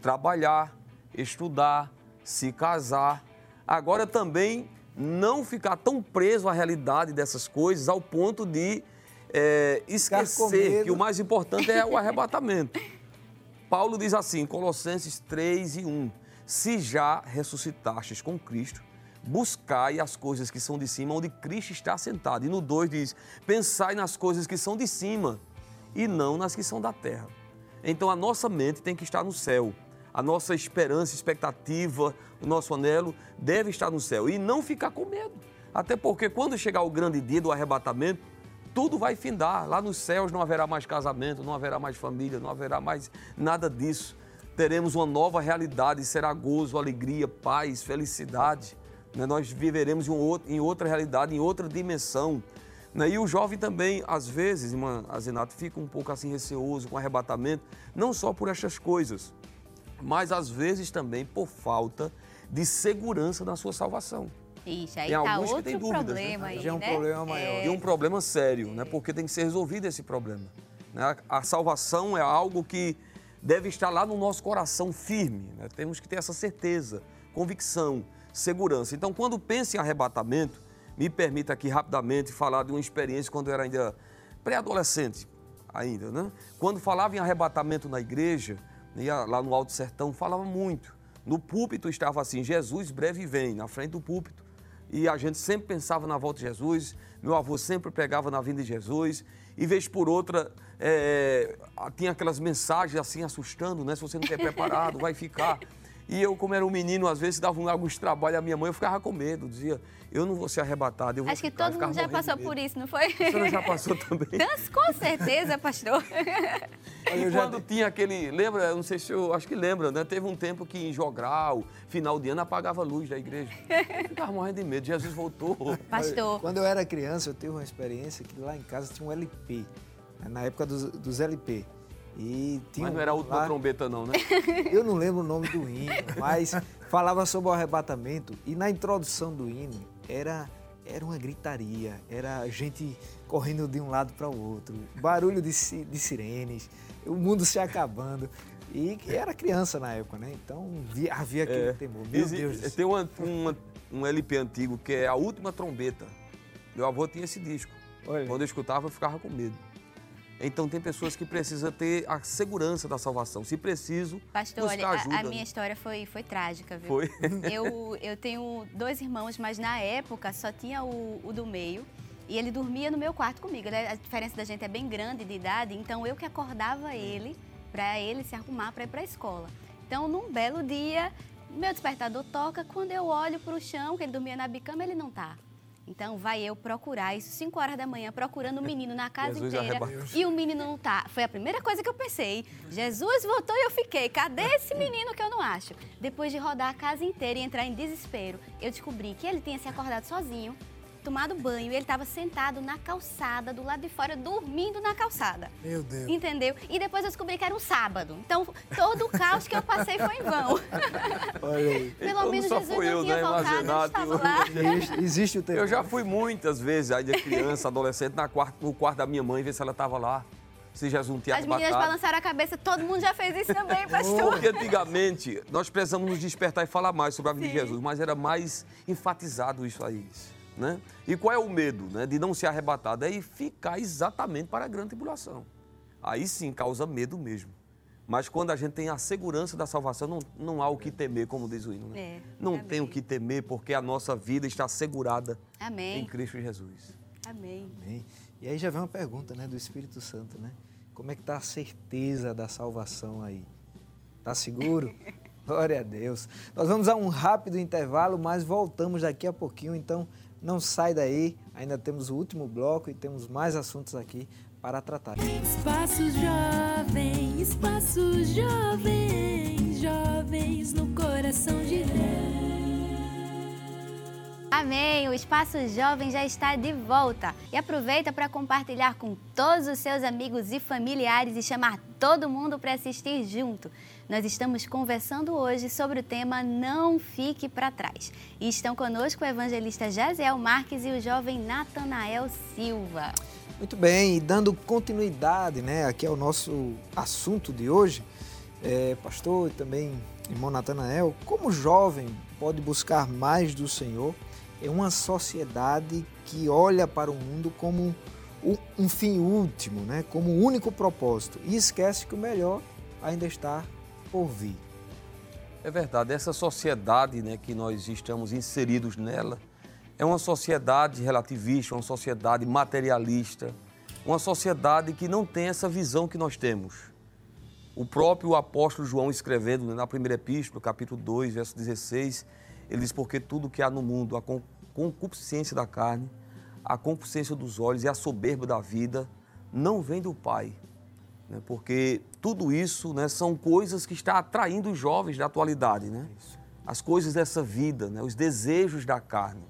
Trabalhar, estudar, se casar. Agora também não ficar tão preso à realidade dessas coisas ao ponto de com esquecer que o mais importante é o arrebatamento. Paulo diz assim, Colossenses 3 e 1, se já ressuscitastes com Cristo, buscai as coisas que são de cima, onde Cristo está sentado. E no 2 diz, pensai nas coisas que são de cima e não nas que são da terra. Então a nossa mente tem que estar no céu. A nossa esperança, expectativa, o nosso anelo deve estar no céu e não ficar com medo. Até porque quando chegar o grande dia do arrebatamento, tudo vai findar. Lá nos céus não haverá mais casamento, não haverá mais família, não haverá mais nada disso. Teremos uma nova realidade, será gozo, alegria, paz, felicidade. né? Nós viveremos em, outra realidade, em outra dimensão. né? E o jovem também, às vezes, irmã Azenato, fica um pouco assim receoso com arrebatamento, não só por estas coisas, mas às vezes também por falta de segurança na sua salvação. Ixi, aí Tem tá alguns que têm dúvidas, né? aí, Já é um né? problema maior. E um problema sério, né? porque tem que ser resolvido esse problema. né? A, salvação é algo que deve estar lá no nosso coração firme. né? Temos que ter essa certeza, convicção, segurança. Então, quando penso em arrebatamento, me permita aqui rapidamente falar de uma experiência quando eu era ainda pré-adolescente, ainda, né? Quando falava em arrebatamento na igreja, ia lá no Alto Sertão, falava muito. No púlpito estava assim, Jesus breve vem, na frente do púlpito. E a gente sempre pensava na volta de Jesus, meu avô sempre pregava na vinda de Jesus, e vez por outra é, tinha aquelas mensagens assim assustando, né? Se você não estiver preparado, vai ficar. E eu, como era um menino, às vezes dava alguns trabalhos à minha mãe, eu ficava com medo, dizia, eu não vou ser arrebatado, eu vou Acho que todo mundo já passou por isso, não foi? A senhora já passou também. Mas com certeza, pastor. E eu já quando tinha aquele. Lembra? Eu não sei se eu. Acho que lembra, né? Teve um tempo que em Jogral, final de ano, apagava a luz da igreja. Eu ficava morrendo de medo. Jesus voltou. Pastor, Quando eu era criança, eu tive uma experiência que lá em casa tinha um LP, né, na época dos, dos LP. E tinha Mas não era a última lá- trombeta, não, né? Eu não lembro o nome do hino, mas falava sobre o arrebatamento e na introdução do hino era, era uma gritaria, era gente correndo de um lado para o outro, barulho de, de sirenes, o mundo se acabando. E era criança na época, né? Então via- havia aquele É. temor. Meu Exi- Deus do céu. Tem uma, uma- um LP antigo que é a última trombeta. Meu avô tinha esse disco. Olha. Quando eu escutava, eu ficava com medo. Então tem pessoas que precisam ter a segurança da salvação. Se preciso, pastor, buscar olha, a- ajuda. a, minha história foi, foi trágica, viu? Foi. Eu, eu tenho dois irmãos, mas na época só tinha o, o do meio. E ele dormia no meu quarto comigo. né? A diferença da gente é bem grande de idade, então eu que acordava ele para ele se arrumar para ir para a escola. Então, num belo dia, meu despertador toca. Quando eu olho para o chão, que ele dormia na bicama, ele não tá. Então, vai eu procurar isso, 5 horas da manhã, procurando o menino na casa Jesus inteira. arrebatou. E o menino não tá. Foi a primeira coisa que eu pensei. Jesus voltou e eu fiquei. Cadê esse menino que eu não acho? Depois de rodar a casa inteira e entrar em desespero, eu descobri que ele tinha se acordado sozinho, tomado banho, e ele estava sentado na calçada, do lado de fora, dormindo na calçada. Meu Deus. Entendeu? E depois eu descobri que era um sábado. Então, todo o caos que eu passei foi em vão. Olha aí. Pelo Então, menos só Jesus não eu, tinha né, voltado, eu. Existe, existe o temor. Eu já fui muitas vezes, ainda criança, adolescente, na quarto, no quarto da minha mãe, ver se ela estava lá. se Jesus não tinha As meninas arrebatado. balançaram a cabeça, todo mundo já fez isso também, pastor. Porque antigamente nós precisamos nos despertar e falar mais sobre a vida de Jesus, mas era mais enfatizado isso aí. Né? E qual é o medo né, de não ser arrebatado? É ficar exatamente para a grande tribulação. Aí sim causa medo mesmo. Mas quando a gente tem a segurança da salvação, não, não há o que temer, como diz o hino. Né? É, não amém. tem o que temer, porque a nossa vida está assegurada Amém. em Cristo Jesus. Amém. Amém. E aí já vem uma pergunta, né, do Espírito Santo, né? Como é que tá a certeza da salvação aí? Tá seguro? Glória a Deus. Nós vamos a um rápido intervalo, mas voltamos daqui a pouquinho, então não sai daí. Ainda temos o último bloco e temos mais assuntos aqui para tratar. Espaço Jovem, Espaço Jovem, jovens no coração de Deus. Amém! O Espaço Jovem já está de volta. E aproveita para compartilhar com todos os seus amigos e familiares e chamar todo mundo para assistir junto. Nós estamos conversando hoje sobre o tema Não Fique para Trás. E estão conosco o evangelista Jaziel Marques e o jovem Natanael Silva. Muito bem, e dando continuidade né, aqui ao nosso assunto de hoje, é, pastor e também irmão Natanael, como jovem pode buscar mais do Senhor em uma sociedade que olha para o mundo como um, fim último, né, como um único propósito e esquece que o melhor ainda está por vir. É verdade, essa sociedade né, que nós estamos inseridos nela é uma sociedade relativista, uma sociedade materialista, uma sociedade que não tem essa visão que nós temos. O próprio apóstolo João escrevendo né, na primeira epístola, capítulo 2, verso 16, ele diz, porque tudo que há no mundo, a con- concupiscência da carne, a concupiscência dos olhos e a soberba da vida, não vem do Pai, né? porque tudo isso né, são coisas que está atraindo os jovens da atualidade, né? as coisas dessa vida, né, os desejos da carne.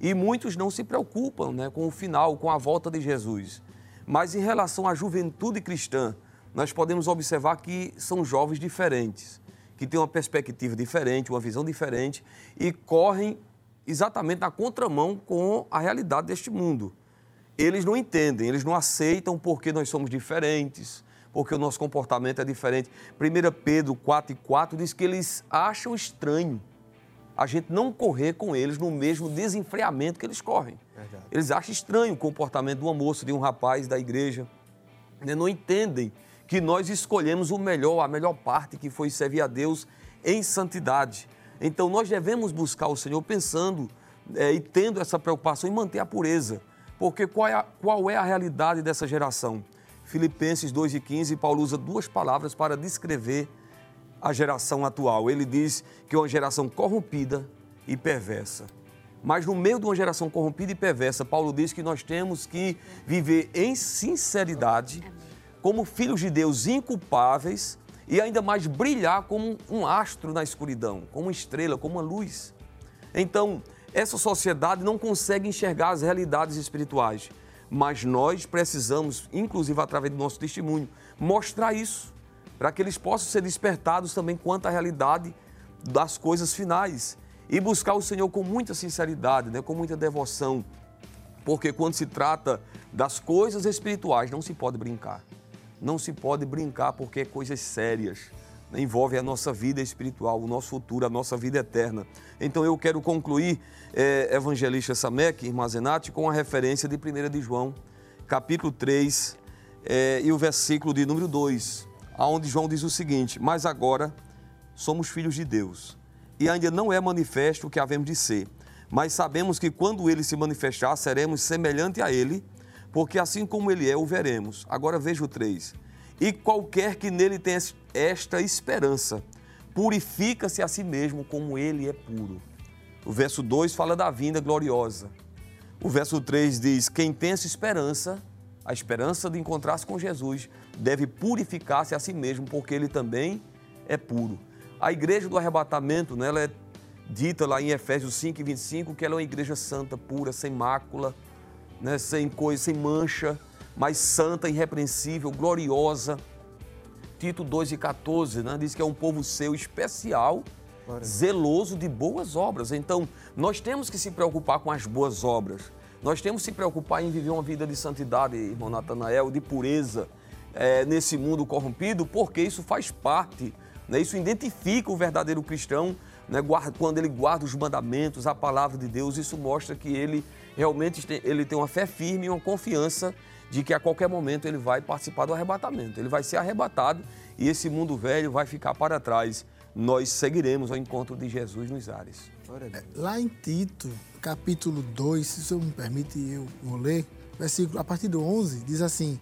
E muitos não se preocupam né, com o final, com a volta de Jesus. Mas em relação à juventude cristã, nós podemos observar que são jovens diferentes, que têm uma perspectiva diferente, uma visão diferente e correm exatamente na contramão com a realidade deste mundo eles não entendem, eles não aceitam porque nós somos diferentes, porque o nosso comportamento é diferente. 1 Pedro 4 e 4 diz que eles acham estranho a gente não correr com eles no mesmo desenfreamento que eles correm. Verdade. Eles acham estranho o comportamento de uma moça, de um rapaz da igreja. Né? Não entendem que nós escolhemos o melhor, a melhor parte que foi servir a Deus em santidade. Então nós devemos buscar o Senhor pensando eh, e tendo essa preocupação em manter a pureza. Porque qual é a, qual é a realidade dessa geração? Filipenses 2,15, Paulo usa duas palavras para descrever a geração atual. Ele diz que é uma geração corrompida e perversa. Mas no meio de uma geração corrompida e perversa, Paulo diz que nós temos que viver em sinceridade, como filhos de Deus inculpáveis e ainda mais brilhar como um astro na escuridão, como uma estrela, como uma luz. Então, essa sociedade não consegue enxergar as realidades espirituais, mas nós precisamos, inclusive através do nosso testemunho, mostrar isso, para que eles possam ser despertados também quanto à realidade das coisas finais e buscar o Senhor com muita sinceridade, né, com muita devoção, porque quando se trata das coisas espirituais não se pode brincar. Não se pode brincar porque é coisas sérias. Envolve a nossa vida espiritual, o nosso futuro, a nossa vida eterna. Então eu quero concluir, eh, evangelista Samek, irmã Zenati, com a referência de 1 de João, capítulo 3, eh, e o versículo de número 2, aonde João diz o seguinte: Mas agora somos filhos de Deus, e ainda não é manifesto o que havemos de ser, mas sabemos que quando ele se manifestar, seremos semelhante a ele, porque assim como ele é, o veremos. Agora veja o 3. E qualquer que nele tenha esta esperança, purifica-se a si mesmo como ele é puro. O verso 2 fala da vinda gloriosa. O verso 3 diz: Quem tem essa esperança, a esperança de encontrar-se com Jesus, deve purificar-se a si mesmo, porque ele também é puro. A igreja do arrebatamento, né, ela é dita lá em Efésios 5 e 25 que ela é uma igreja santa, pura, sem mácula, né, sem coisa, sem mancha, mas santa, irrepreensível, gloriosa. Tito 2 e 14 né, diz que é um povo seu especial, zeloso de boas obras. Então, nós temos que se preocupar com as boas obras. Nós temos que se preocupar em viver uma vida de santidade, irmão Natanael, de pureza. é, nesse mundo corrompido, porque isso faz parte, né? isso identifica o verdadeiro cristão né? quando ele guarda os mandamentos, a palavra de Deus. Isso mostra que ele realmente ele tem uma fé firme e uma confiança de que a qualquer momento ele vai participar do arrebatamento. Ele vai ser arrebatado e esse mundo velho vai ficar para trás. Nós seguiremos ao encontro de Jesus nos ares. Lá em Tito, capítulo 2, se o senhor me permite, eu vou ler, versículo, a partir do 11, diz assim: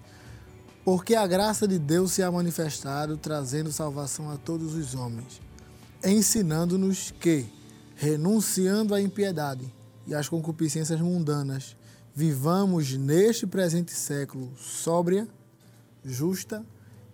Porque a graça de Deus se ha manifestado, trazendo salvação a todos os homens, ensinando-nos que, renunciando à impiedade e às concupiscências mundanas, vivamos neste presente século sóbria, justa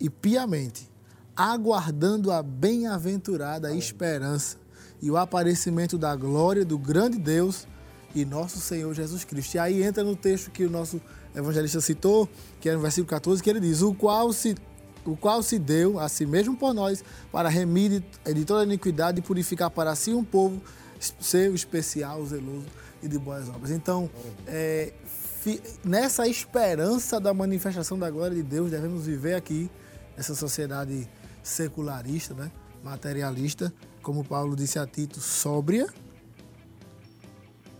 e piamente, aguardando a bem-aventurada esperança e o aparecimento da glória do grande Deus e nosso Senhor Jesus Cristo. E aí entra no texto que o nosso evangelista citou, que é no versículo 14, que ele diz: O qual se, o qual se deu a si mesmo por nós, para remir de toda iniquidade e purificar para si um povo seu especial, zeloso e de boas obras. Então, é, fi, nessa esperança da manifestação da glória de Deus, devemos viver aqui, essa sociedade secularista, né? materialista, como Paulo disse a Tito, sóbria,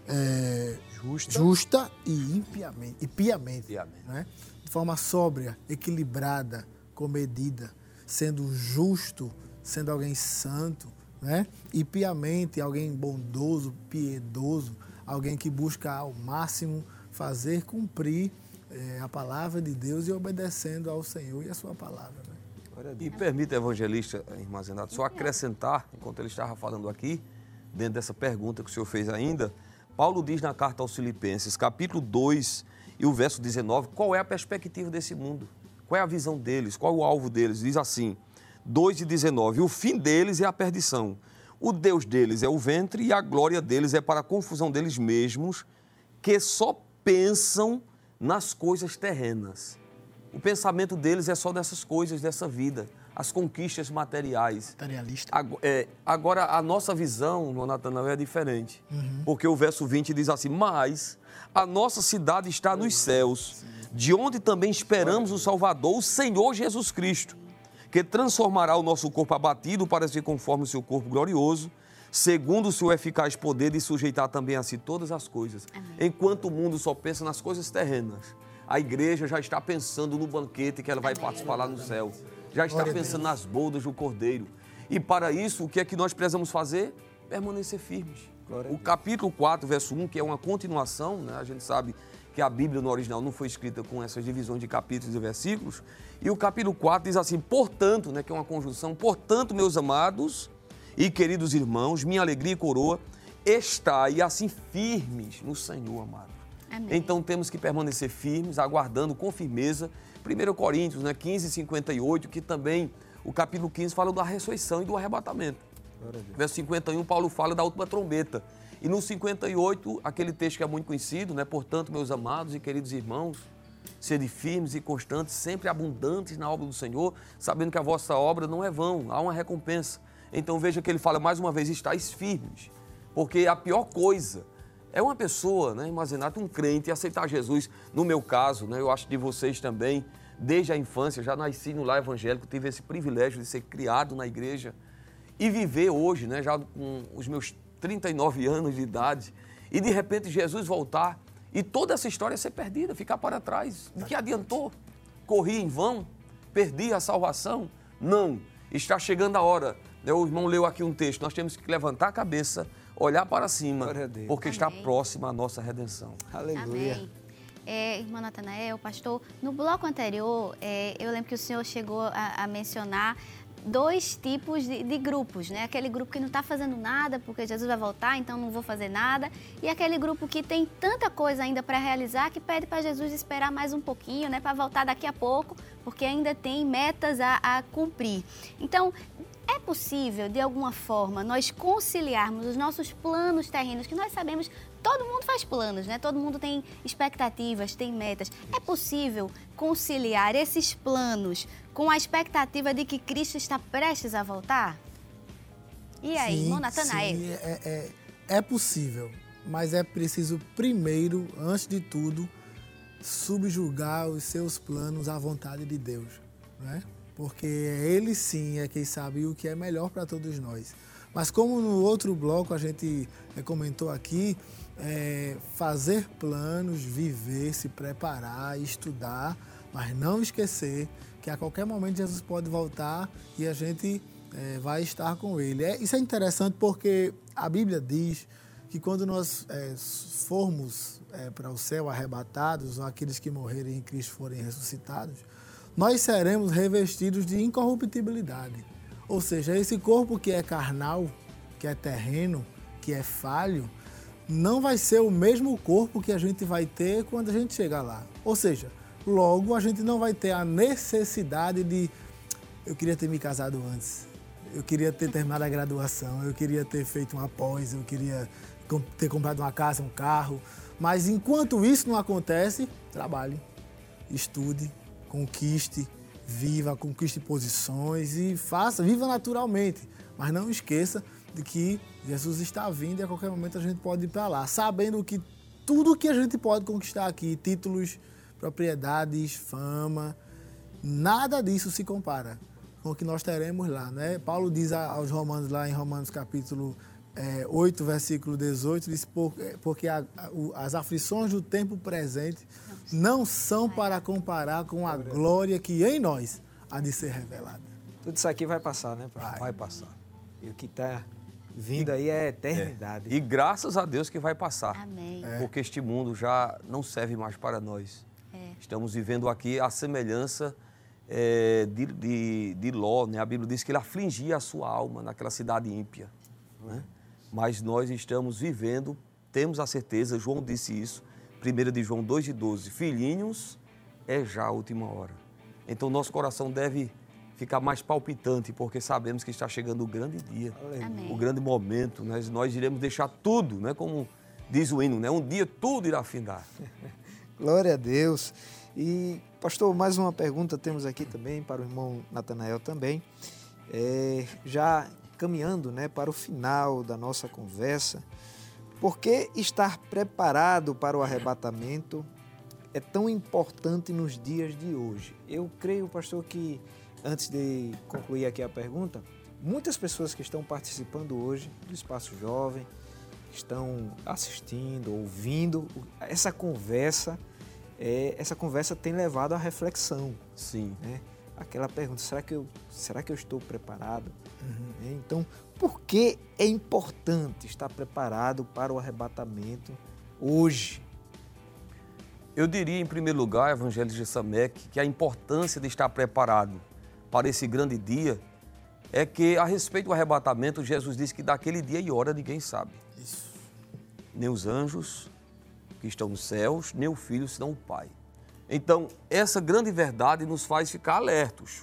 é, justa. justa. e impiamente, e piamente, piamente. Né? de forma sóbria, equilibrada, comedida, sendo justo, sendo alguém santo, né? e piamente, alguém bondoso, piedoso, alguém que busca ao máximo fazer cumprir é, a palavra de Deus e obedecendo ao Senhor e a sua palavra. Né? E permita, evangelista, irmã Zenato, só acrescentar, enquanto ele estava falando aqui, dentro dessa pergunta que o senhor fez ainda, Paulo diz na carta aos Filipenses, capítulo 2 e o verso 19, qual é a perspectiva desse mundo? Qual é a visão deles? Qual é o alvo deles? Diz assim, 2 e 19, o fim deles é a perdição, o Deus deles é o ventre e a glória deles é para a confusão deles mesmos, que só pensam nas coisas terrenas. O pensamento deles é só dessas coisas, dessa vida, as conquistas materiais. Materialista. É, agora, a nossa visão, Natanael, é diferente. Uhum. Porque o verso 20 diz assim: Mas a nossa cidade está nos céus, de onde também esperamos o Salvador, o Senhor Jesus Cristo, que transformará o nosso corpo abatido para ser conforme o seu corpo glorioso, segundo o seu eficaz poder de sujeitar também a si todas as coisas. Amém. Enquanto o mundo só pensa nas coisas terrenas a igreja já está pensando no banquete que ela vai participar lá no céu. Já está pensando nas bodas do Cordeiro. E para isso, o que é que nós precisamos fazer? Permanecer firmes. O capítulo 4, verso 1, que é uma continuação, né? a gente sabe que a Bíblia no original não foi escrita com essas divisões de capítulos e versículos. E o capítulo 4 diz assim: portanto, né, que é uma conjunção, portanto, meus amados e queridos irmãos, minha alegria e coroa, está e assim firmes no Senhor, amado. Amém. Então temos que permanecer firmes, aguardando com firmeza. 1 Coríntios né, 15, 58, que também o capítulo 15 fala da ressurreição e do arrebatamento. Verso 51, Paulo fala da última trombeta. E no 58, aquele texto que é muito conhecido, né? Portanto, meus amados e queridos irmãos, sede firmes e constantes, sempre abundantes na obra do Senhor, sabendo que a vossa obra não é vão, há uma recompensa. Então veja que ele fala mais uma vez, estáis firmes, porque a pior coisa é uma pessoa, né, Mazenato, um crente, aceitar Jesus, no meu caso, né, eu acho de vocês também, desde a infância, já nasci no lar evangélico, tive esse privilégio de ser criado na igreja e viver hoje, né, já com os meus 39 anos de idade, e de repente Jesus voltar e toda essa história ser perdida, ficar para trás. De que adiantou? Corri em vão? Perdi a salvação? Não. Está chegando a hora. Né, o irmão leu aqui um texto. Nós temos que levantar a cabeça, olhar para cima, porque Amém. está próxima a nossa redenção. Aleluia. Amém. É, irmã Natanael, pastor, no bloco anterior, é, eu lembro que o senhor chegou a, a mencionar dois tipos de, de, grupos, né? Aquele grupo que não está fazendo nada porque Jesus vai voltar, então não vou fazer nada. E aquele grupo que tem tanta coisa ainda para realizar que pede para Jesus esperar mais um pouquinho, né? Para voltar daqui a pouco, porque ainda tem metas a, a cumprir. Então, é possível, de alguma forma, nós conciliarmos os nossos planos terrenos, que nós sabemos, todo mundo faz planos, né? Todo mundo tem expectativas, tem metas. É possível conciliar esses planos com a expectativa de que Cristo está prestes a voltar? E aí, sim, Natanael? Sim, é, é, é possível, mas é preciso primeiro, antes de tudo, subjugar os seus planos à vontade de Deus. né? porque ele sim é quem sabe o que é melhor para todos nós. Mas como no outro bloco a gente eh, comentou aqui, é, fazer planos, viver, se preparar, estudar, mas não esquecer que a qualquer momento Jesus pode voltar e a gente é, vai estar com Ele. É, isso é interessante porque a Bíblia diz que quando nós é, formos é, para o céu arrebatados, ou aqueles que morrerem em Cristo forem ressuscitados, nós seremos revestidos de incorruptibilidade. Ou seja, esse corpo que é carnal, que é terreno, que é falho, não vai ser o mesmo corpo que a gente vai ter quando a gente chegar lá. Ou seja, logo a gente não vai ter a necessidade de eu queria ter me casado antes, eu queria ter terminado a graduação, eu queria ter feito uma pós, eu queria ter comprado uma casa, um carro. Mas enquanto isso não acontece, trabalhe, estude, conquiste, viva, conquiste posições e faça, viva naturalmente. Mas não esqueça de que Jesus está vindo e a qualquer momento a gente pode ir para lá, sabendo que tudo que a gente pode conquistar aqui, títulos, propriedades, fama, nada disso se compara com o que nós teremos lá. Né? Paulo diz aos Romanos, lá em Romanos capítulo é, 8, versículo 18, diz, porque a, a, as aflições do tempo presente não são para comparar com a glória que em nós há de ser revelada. Tudo isso aqui vai passar, né, Vai, vai passar. E o que está vindo aí é eternidade. É. E graças a Deus que vai passar. Amém. É. Porque este mundo já não serve mais para nós. É. Estamos vivendo aqui a semelhança é, de, de, de, Ló. Né? A Bíblia diz que ele afligia a sua alma naquela cidade ímpia. Né? Mas nós estamos vivendo, temos a certeza, João disse isso, 1 de João 2 de 12, filhinhos, é já a última hora. Então nosso coração deve ficar mais palpitante, porque sabemos que está chegando o grande dia, Amém. o grande momento. Né? Nós iremos deixar tudo, né? como diz o hino, né? um dia tudo irá findar. Glória a Deus. E, pastor, mais uma pergunta temos aqui também para o irmão Natanael também. É, já caminhando né, para o final da nossa conversa, por que estar preparado para o arrebatamento é tão importante nos dias de hoje? Eu creio, pastor, que antes de concluir aqui a pergunta, muitas pessoas que estão participando hoje do Espaço Jovem, estão assistindo, ouvindo essa conversa, é, essa conversa tem levado à reflexão. Sim. Né? Aquela pergunta, será que eu, será que eu estou preparado? Uhum. Então, por que é importante estar preparado para o arrebatamento hoje? Eu diria, em primeiro lugar, Evangelho de Samek, que a importância de estar preparado para esse grande dia é que, a respeito do arrebatamento, Jesus disse que daquele dia e hora ninguém sabe. Isso. Nem os anjos que estão nos céus, nem o Filho, senão o Pai. Então, essa grande verdade nos faz ficar alertos.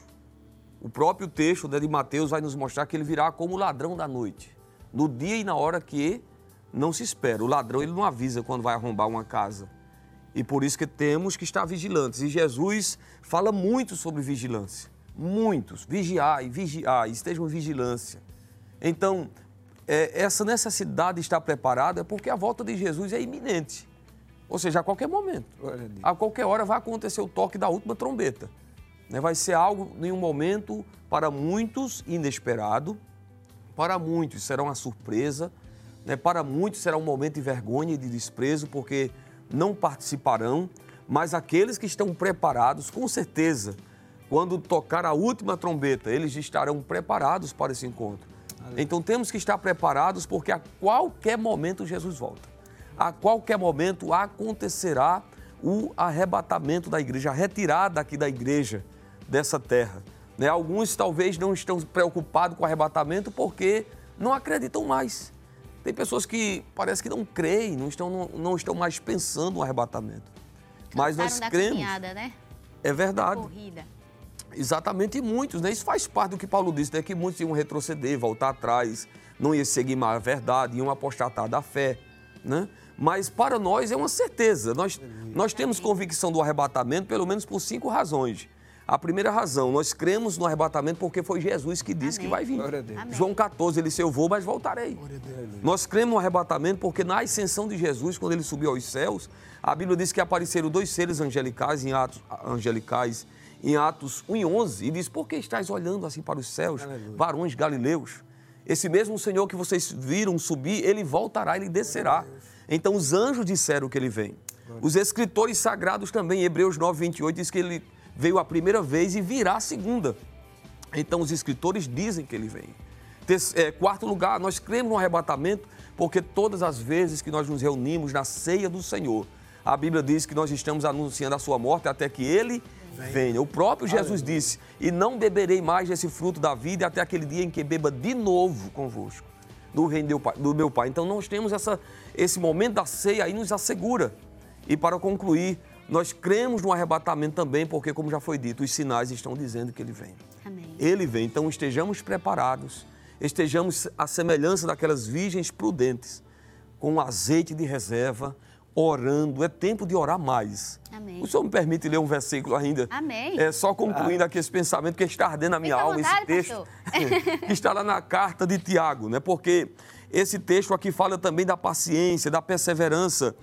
O próprio texto de Mateus vai nos mostrar que ele virá como ladrão da noite, no dia e na hora que não se espera. O ladrão ele não avisa quando vai arrombar uma casa. E por isso que temos que estar vigilantes. E Jesus fala muito sobre vigilância muitos, vigiai, vigiai, estejam em vigilância. Então, é, essa necessidade de estar preparado é porque a volta de Jesus é iminente. Ou seja, a qualquer momento. A qualquer hora vai acontecer o toque da última trombeta. Né? Vai ser algo, em um momento, para muitos, inesperado. Para muitos será uma surpresa. Né? Para muitos será um momento de vergonha e de desprezo, porque não participarão. Mas aqueles que estão preparados, com certeza, quando tocar a última trombeta, eles estarão preparados para esse encontro. Então temos que estar preparados porque a qualquer momento Jesus volta. A qualquer momento acontecerá o arrebatamento da igreja, a retirada aqui da igreja dessa terra. Né? Alguns talvez não estão preocupados com o arrebatamento porque não acreditam mais. Tem pessoas que parece que não creem, não estão, não, não estão mais pensando no arrebatamento. Mas nós cremos. Né? É verdade. Corrida. Exatamente, e muitos, né? Isso faz parte do que Paulo disse, né? Que muitos iam retroceder, voltar atrás, não iam seguir mais a verdade, iam apostatar da fé, né? Mas para nós é uma certeza. Nós, nós temos convicção do arrebatamento pelo menos por cinco razões. A primeira razão, nós cremos no arrebatamento porque foi Jesus que disse Amém. que vai vir. João 14, ele disse, eu vou, mas voltarei. Nós cremos no arrebatamento porque na ascensão de Jesus, quando ele subiu aos céus, a Bíblia diz que apareceram dois seres angelicais em atos angelicais em Atos 1 e 11 e diz: Por que estáis olhando assim para os céus, Aleluia. varões galileus? Esse mesmo Senhor que vocês viram subir, ele voltará, ele descerá. Então os anjos disseram que ele vem. Os escritores sagrados também, Hebreus 9, 28, diz que ele veio a primeira vez e virá a segunda. Então os escritores dizem que ele vem. É, quarto lugar, nós cremos no arrebatamento porque todas as vezes que nós nos reunimos na ceia do Senhor, a Bíblia diz que nós estamos anunciando a sua morte até que ele venha. O próprio Jesus disse: E não beberei mais desse fruto da vida até aquele dia em que beba de novo convosco no reino do Pai- do meu Pai. Então nós temos essa, esse momento da ceia aí nos assegura. E para concluir, nós cremos no arrebatamento também, porque, como já foi dito, os sinais estão dizendo que ele vem. Amém. Ele vem, então estejamos preparados, estejamos à semelhança daquelas virgens prudentes, com azeite de reserva, orando. É tempo de orar mais. Amém. O senhor me permite ler um versículo ainda? Amém. É só concluindo aqui esse pensamento que está ardendo na minha Fica à alma, vontade, esse texto que está lá na carta de Tiago, né? Porque esse texto aqui fala também da paciência, da perseverança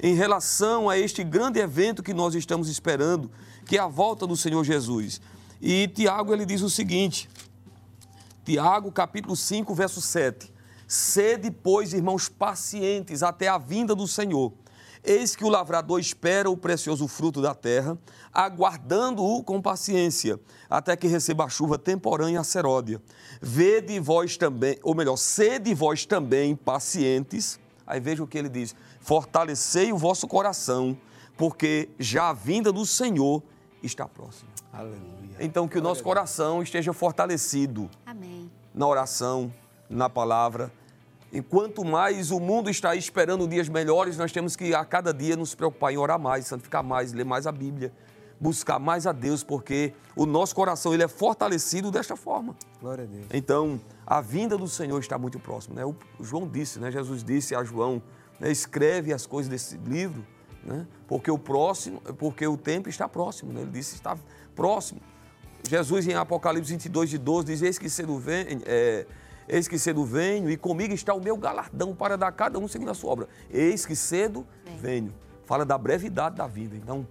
em relação a este grande evento que nós estamos esperando, que é a volta do Senhor Jesus. E Tiago ele diz o seguinte: Tiago, capítulo 5, verso 7. Sede, pois, irmãos, pacientes até a vinda do Senhor. Eis que o lavrador espera o precioso fruto da terra, aguardando-o com paciência, até que receba a chuva temporânea a seródia. Vede vós também, ou melhor, sede vós também pacientes. Aí veja o que ele diz: fortalecei o vosso coração, porque já a vinda do Senhor está próxima. Aleluia. Então, que o nosso coração esteja fortalecido Amém. na oração, na palavra. Enquanto mais o mundo está esperando dias melhores, nós temos que a cada dia nos preocupar em orar mais, santificar mais, ler mais a Bíblia, buscar mais a Deus, porque o nosso coração ele é fortalecido desta forma. Glória a Deus. Então, a vinda do Senhor está muito próxima. Né? O João disse, né? Jesus disse a João, né? escreve as coisas desse livro, né? porque o próximo, porque o tempo está próximo. Né? Ele disse está próximo. Jesus em Apocalipse 22, de 12, diz, eis que cedo venho, é, eis que cedo venho e comigo está o meu galardão para dar a cada um segundo a sua obra. Eis que cedo venho. Fala da brevidade da vida. Então,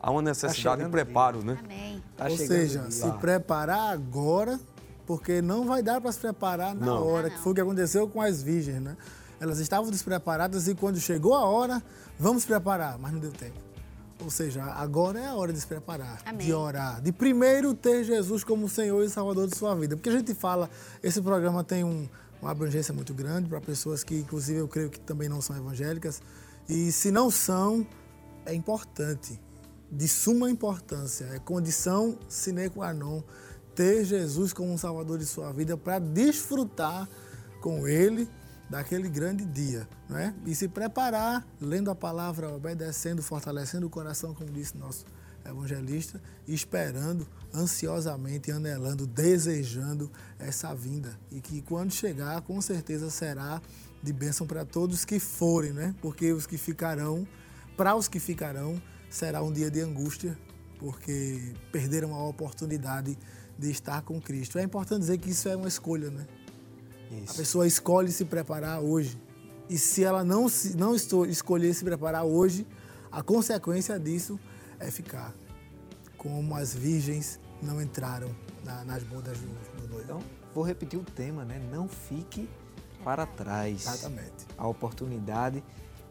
há uma necessidade de chegando o dia. preparo, né? Amém. Tá Ou seja, se preparar agora, porque não vai dar para se preparar na Não. hora, Ah, que não. foi o que aconteceu com as virgens, né? Elas estavam despreparadas e quando chegou a hora, vamos preparar, mas não deu tempo. Ou seja, agora é a hora de se preparar, Amém. de orar, de primeiro ter Jesus como Senhor e Salvador de sua vida. Porque a gente fala, esse programa tem um- uma abrangência muito grande para pessoas que, inclusive, eu creio que também não são evangélicas. E se não são, é importante, de suma importância, é condição sine qua non ter Jesus como um Salvador de sua vida para desfrutar com Ele daquele grande dia, não é? E se preparar, lendo a palavra, obedecendo, fortalecendo o coração, como disse nosso evangelista, esperando ansiosamente, anelando, desejando essa vinda. E que quando chegar, com certeza será de bênção para todos que forem, né? Porque os que ficarão, para os que ficarão, será um dia de angústia, porque perderam a oportunidade de estar com Cristo. É importante dizer que isso é uma escolha, né? A Isso. pessoa escolhe se preparar hoje. E se ela não, se, não estou, escolher se preparar hoje, a consequência disso é ficar como as virgens não entraram na- nas bodas do, do noivo. Então, vou repetir o tema, né? Não fique para trás. Exatamente. A oportunidade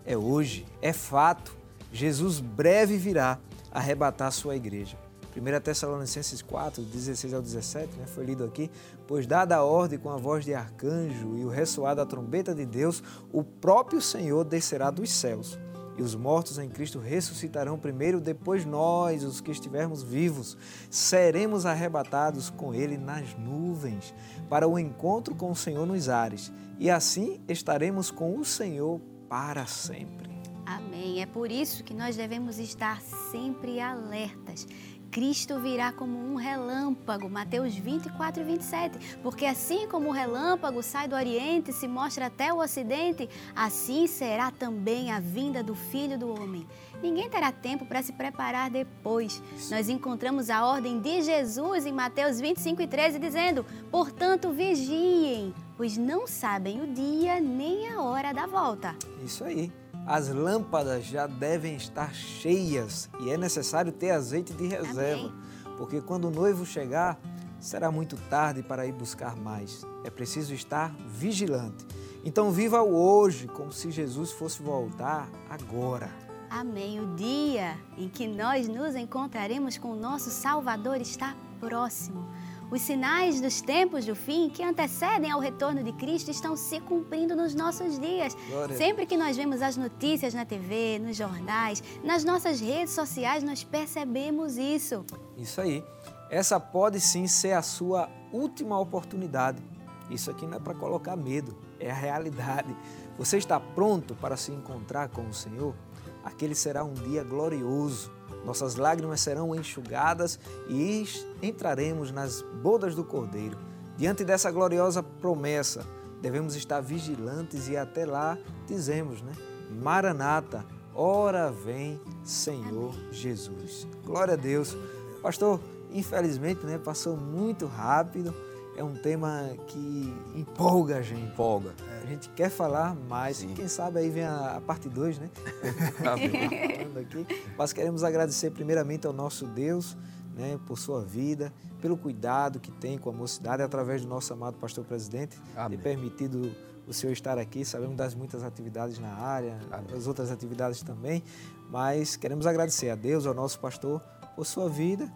é hoje, é fato. Jesus breve virá arrebatar a sua igreja. 1 Tessalonicenses 4, 16 ao 17, né, foi lido aqui. Pois, dada a ordem com a voz de arcanjo e o ressoar da trombeta de Deus, o próprio Senhor descerá dos céus. E os mortos em Cristo ressuscitarão primeiro, depois nós, os que estivermos vivos, seremos arrebatados com Ele nas nuvens, para o encontro com o Senhor nos ares. E assim estaremos com o Senhor para sempre. Amém. É por isso que nós devemos estar sempre alertas. Cristo virá como um relâmpago, Mateus 24 e 27. Porque assim como o relâmpago sai do Oriente e se mostra até o Ocidente, assim será também a vinda do Filho do Homem. Ninguém terá tempo para se preparar depois. Nós encontramos a ordem de Jesus em Mateus 25 e 13, dizendo: Portanto, vigiem, pois não sabem o dia nem a hora da volta. Isso aí. As lâmpadas já devem estar cheias e é necessário ter azeite de reserva. Amém. porque quando o noivo chegar, será muito tarde para ir buscar mais. É preciso estar vigilante. Então, viva o hoje como se Jesus fosse voltar agora. Amém. O dia em que nós nos encontraremos com o nosso Salvador está próximo. Os sinais dos tempos do fim que antecedem ao retorno de Cristo estão se cumprindo nos nossos dias. Glória Sempre que nós vemos as notícias na TV, nos jornais, nas nossas redes sociais, nós percebemos isso. Isso aí. Essa pode sim ser a sua última oportunidade. Isso aqui não é para colocar medo, é a realidade. Você está pronto para se encontrar com o Senhor? Aquele será um dia glorioso. Nossas lágrimas serão enxugadas e entraremos nas bodas do Cordeiro. Diante dessa gloriosa promessa, devemos estar vigilantes e até lá dizemos, né? Maranata, ora vem, Senhor Jesus. Glória a Deus. Pastor, infelizmente, né, passou muito rápido. É um tema que empolga a gente. Empolga. A gente quer falar mais. Sim. Quem sabe aí vem a, a parte 2, né? Falando aqui. Mas queremos agradecer primeiramente ao nosso Deus, né, por sua vida, pelo cuidado que tem com a mocidade, através do nosso amado pastor presidente, Amém. ter permitido o senhor estar aqui. Sabemos das muitas atividades na área, Amém. as outras atividades também, mas queremos agradecer a Deus, ao nosso pastor, por sua vida.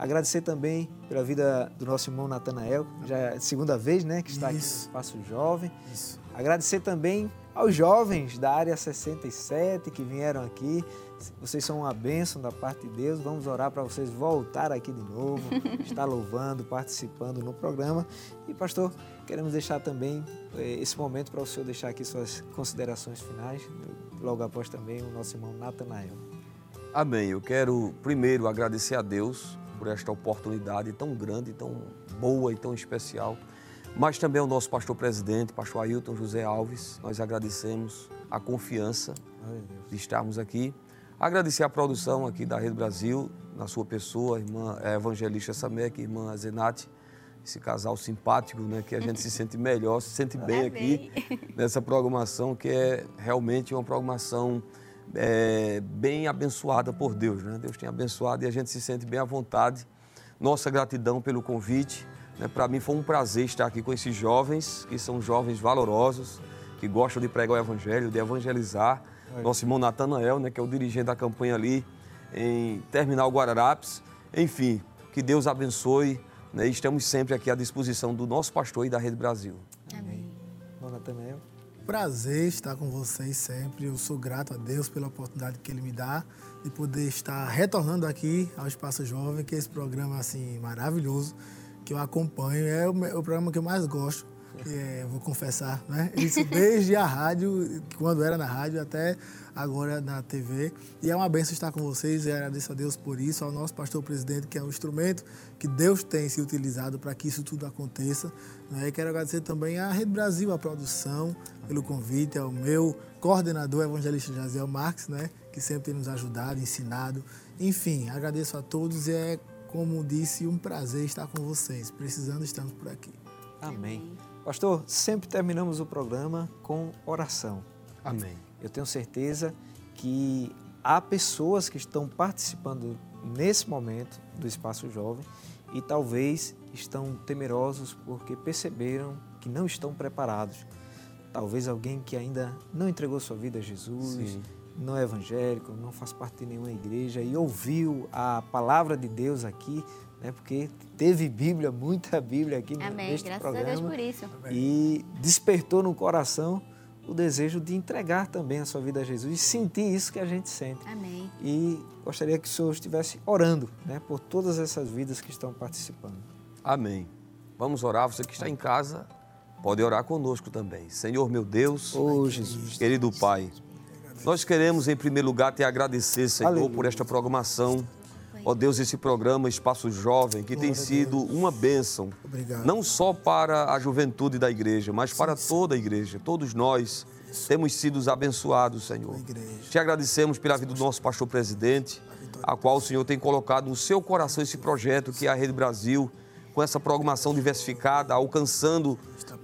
Agradecer também pela vida do nosso irmão Natanael, já é a segunda vez né, que está aqui no Isso. Espaço Jovem. Isso. Agradecer também aos jovens da área 67 que vieram aqui. Vocês são uma bênção da parte de Deus. Vamos orar para vocês voltar aqui de novo, estar louvando, participando no programa. E, pastor, queremos deixar também eh, esse momento para o senhor deixar aqui suas considerações finais. Logo após também o nosso irmão Natanael. Amém. Eu quero primeiro agradecer a Deus por esta oportunidade tão grande, tão boa e tão especial. Mas também ao nosso pastor presidente, pastor Ailton José Alves. Nós agradecemos a confiança de estarmos aqui. Agradecer a produção aqui da Rede Brasil, na sua pessoa, a irmã a evangelista Samek, irmã Zenate, esse casal simpático, né, que a gente se sente melhor, se sente bem aqui nessa programação, que é realmente uma programação é, bem abençoada por Deus. Né? Deus tem abençoado e a gente se sente bem à vontade. Nossa gratidão pelo convite. Né? Para mim foi um prazer estar aqui com esses jovens, que são jovens valorosos, que gostam de pregar o Evangelho, de evangelizar. Nosso irmão Natanael, né, que é o dirigente da campanha ali em Terminal Guararapes. Enfim, que Deus abençoe. Né? E estamos sempre aqui à disposição do nosso pastor e da Rede Brasil. Amém. Natanael. Prazer estar com vocês sempre. Eu sou grato a Deus pela oportunidade que Ele me dá de poder estar retornando aqui ao Espaço Jovem, que é esse programa assim maravilhoso que eu acompanho. É o, me- o programa que eu mais gosto. É, vou confessar, né? Isso desde a rádio, quando era na rádio, até agora na TV. E é uma benção estar com vocês e agradeço a Deus por isso, ao nosso pastor presidente, que é um instrumento que Deus tem se utilizado para que isso tudo aconteça. Né? E quero agradecer também à Rede Brasil, a produção, pelo convite, ao meu coordenador, evangelista Jaziel Marques, né? que sempre tem nos ajudado, ensinado. Enfim, agradeço a todos e é, como disse, um prazer estar com vocês. Precisando, estamos por aqui. Amém. Pastor, sempre terminamos o programa com oração. Amém. Eu tenho certeza que há pessoas que estão participando nesse momento do Espaço Jovem e talvez estão temerosos porque perceberam que não estão preparados. Talvez alguém que ainda não entregou sua vida a Jesus, Sim. não é evangélico, não faz parte de nenhuma igreja e ouviu a palavra de Deus aqui, né? Porque teve Bíblia, muita Bíblia aqui Amém. neste Graças programa a Deus por isso. e despertou no coração o desejo de entregar também a sua vida a Jesus e sentir isso que a gente sente. Amém. E gostaria que o Senhor estivesse orando né, por todas essas vidas que estão participando. Amém. Vamos orar. Você que está em casa, pode orar conosco também. Senhor meu Deus, Ô Jesus. querido Pai, nós queremos em primeiro lugar te agradecer, Senhor, Aleluia. por esta programação. Ó Deus, esse programa Espaço Jovem, que tem sido uma bênção, Obrigado. não só para a juventude da igreja, mas para toda a igreja. Todos nós temos sido abençoados, Senhor. Te agradecemos pela vida do nosso pastor presidente, a qual o Senhor tem colocado no seu coração esse projeto que é a Rede Brasil, com essa programação diversificada, alcançando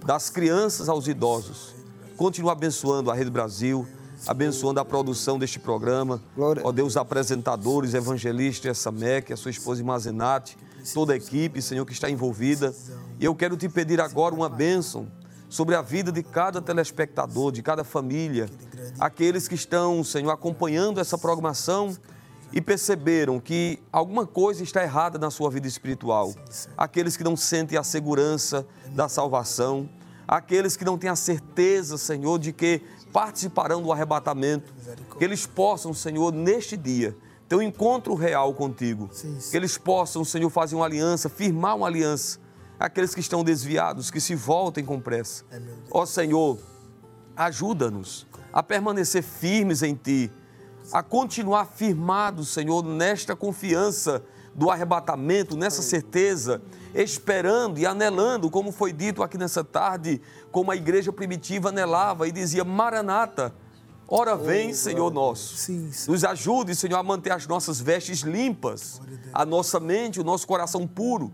das crianças aos idosos. Continua abençoando a Rede Brasil, abençoando a produção deste programa. Glória. Ó Deus, apresentadores, evangelistas, Samek, a sua esposa Imazenate, toda a equipe, Senhor, que está envolvida. E eu quero te pedir agora uma bênção sobre a vida de cada telespectador, de cada família, aqueles que estão, Senhor, acompanhando essa programação e perceberam que alguma coisa está errada na sua vida espiritual. Aqueles que não sentem a segurança da salvação, aqueles que não têm a certeza, Senhor, de que participarão do arrebatamento, que eles possam, Senhor, neste dia, ter um encontro real contigo. Sim, sim. Que eles possam, Senhor, fazer uma aliança, firmar uma aliança. Aqueles que estão desviados, que se voltem com pressa. É. Ó Senhor, ajuda-nos a permanecer firmes em Ti, a continuar firmados, Senhor, nesta confiança do arrebatamento, nessa certeza, esperando e anelando, como foi dito aqui nessa tarde, como a igreja primitiva anelava e dizia: Maranata, ora vem, Senhor nosso. Sim, sim. Nos ajude, Senhor, a manter as nossas vestes limpas, a nossa mente, o nosso coração puro.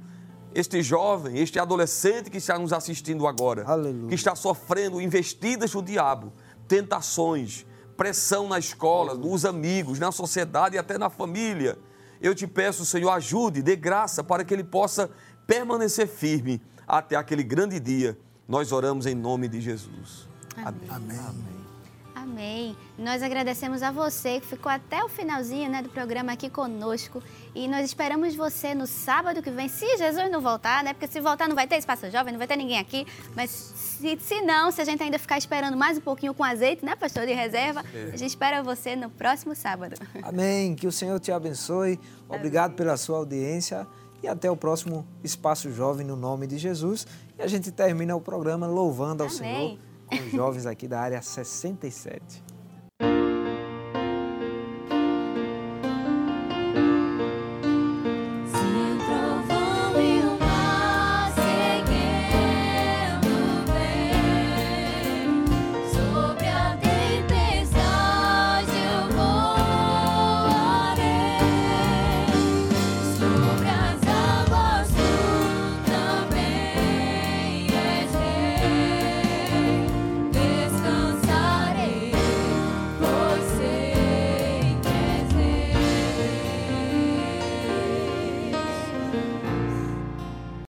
Este jovem, este adolescente que está nos assistindo agora, Aleluia. que está sofrendo investidas do diabo, tentações, pressão na escola, nos amigos, na sociedade e até na família. Eu te peço, Senhor, ajude, dê graça para que ele possa permanecer firme até aquele grande dia. Nós oramos em nome de Jesus. Amém. Amém. Amém. Nós agradecemos a você que ficou até o finalzinho né, do programa aqui conosco. E nós esperamos você no sábado que vem, se Jesus não voltar, né? Porque se voltar não vai ter espaço jovem, não vai ter ninguém aqui. Mas se, se não, se a gente ainda ficar esperando mais um pouquinho com azeite, né, pastor de reserva, a gente espera você no próximo sábado. Amém. Que o Senhor te abençoe. Obrigado pela sua audiência e até o próximo Espaço Jovem no nome de Jesus. E a gente termina o programa louvando ao Amém. Senhor com os jovens aqui da área 67.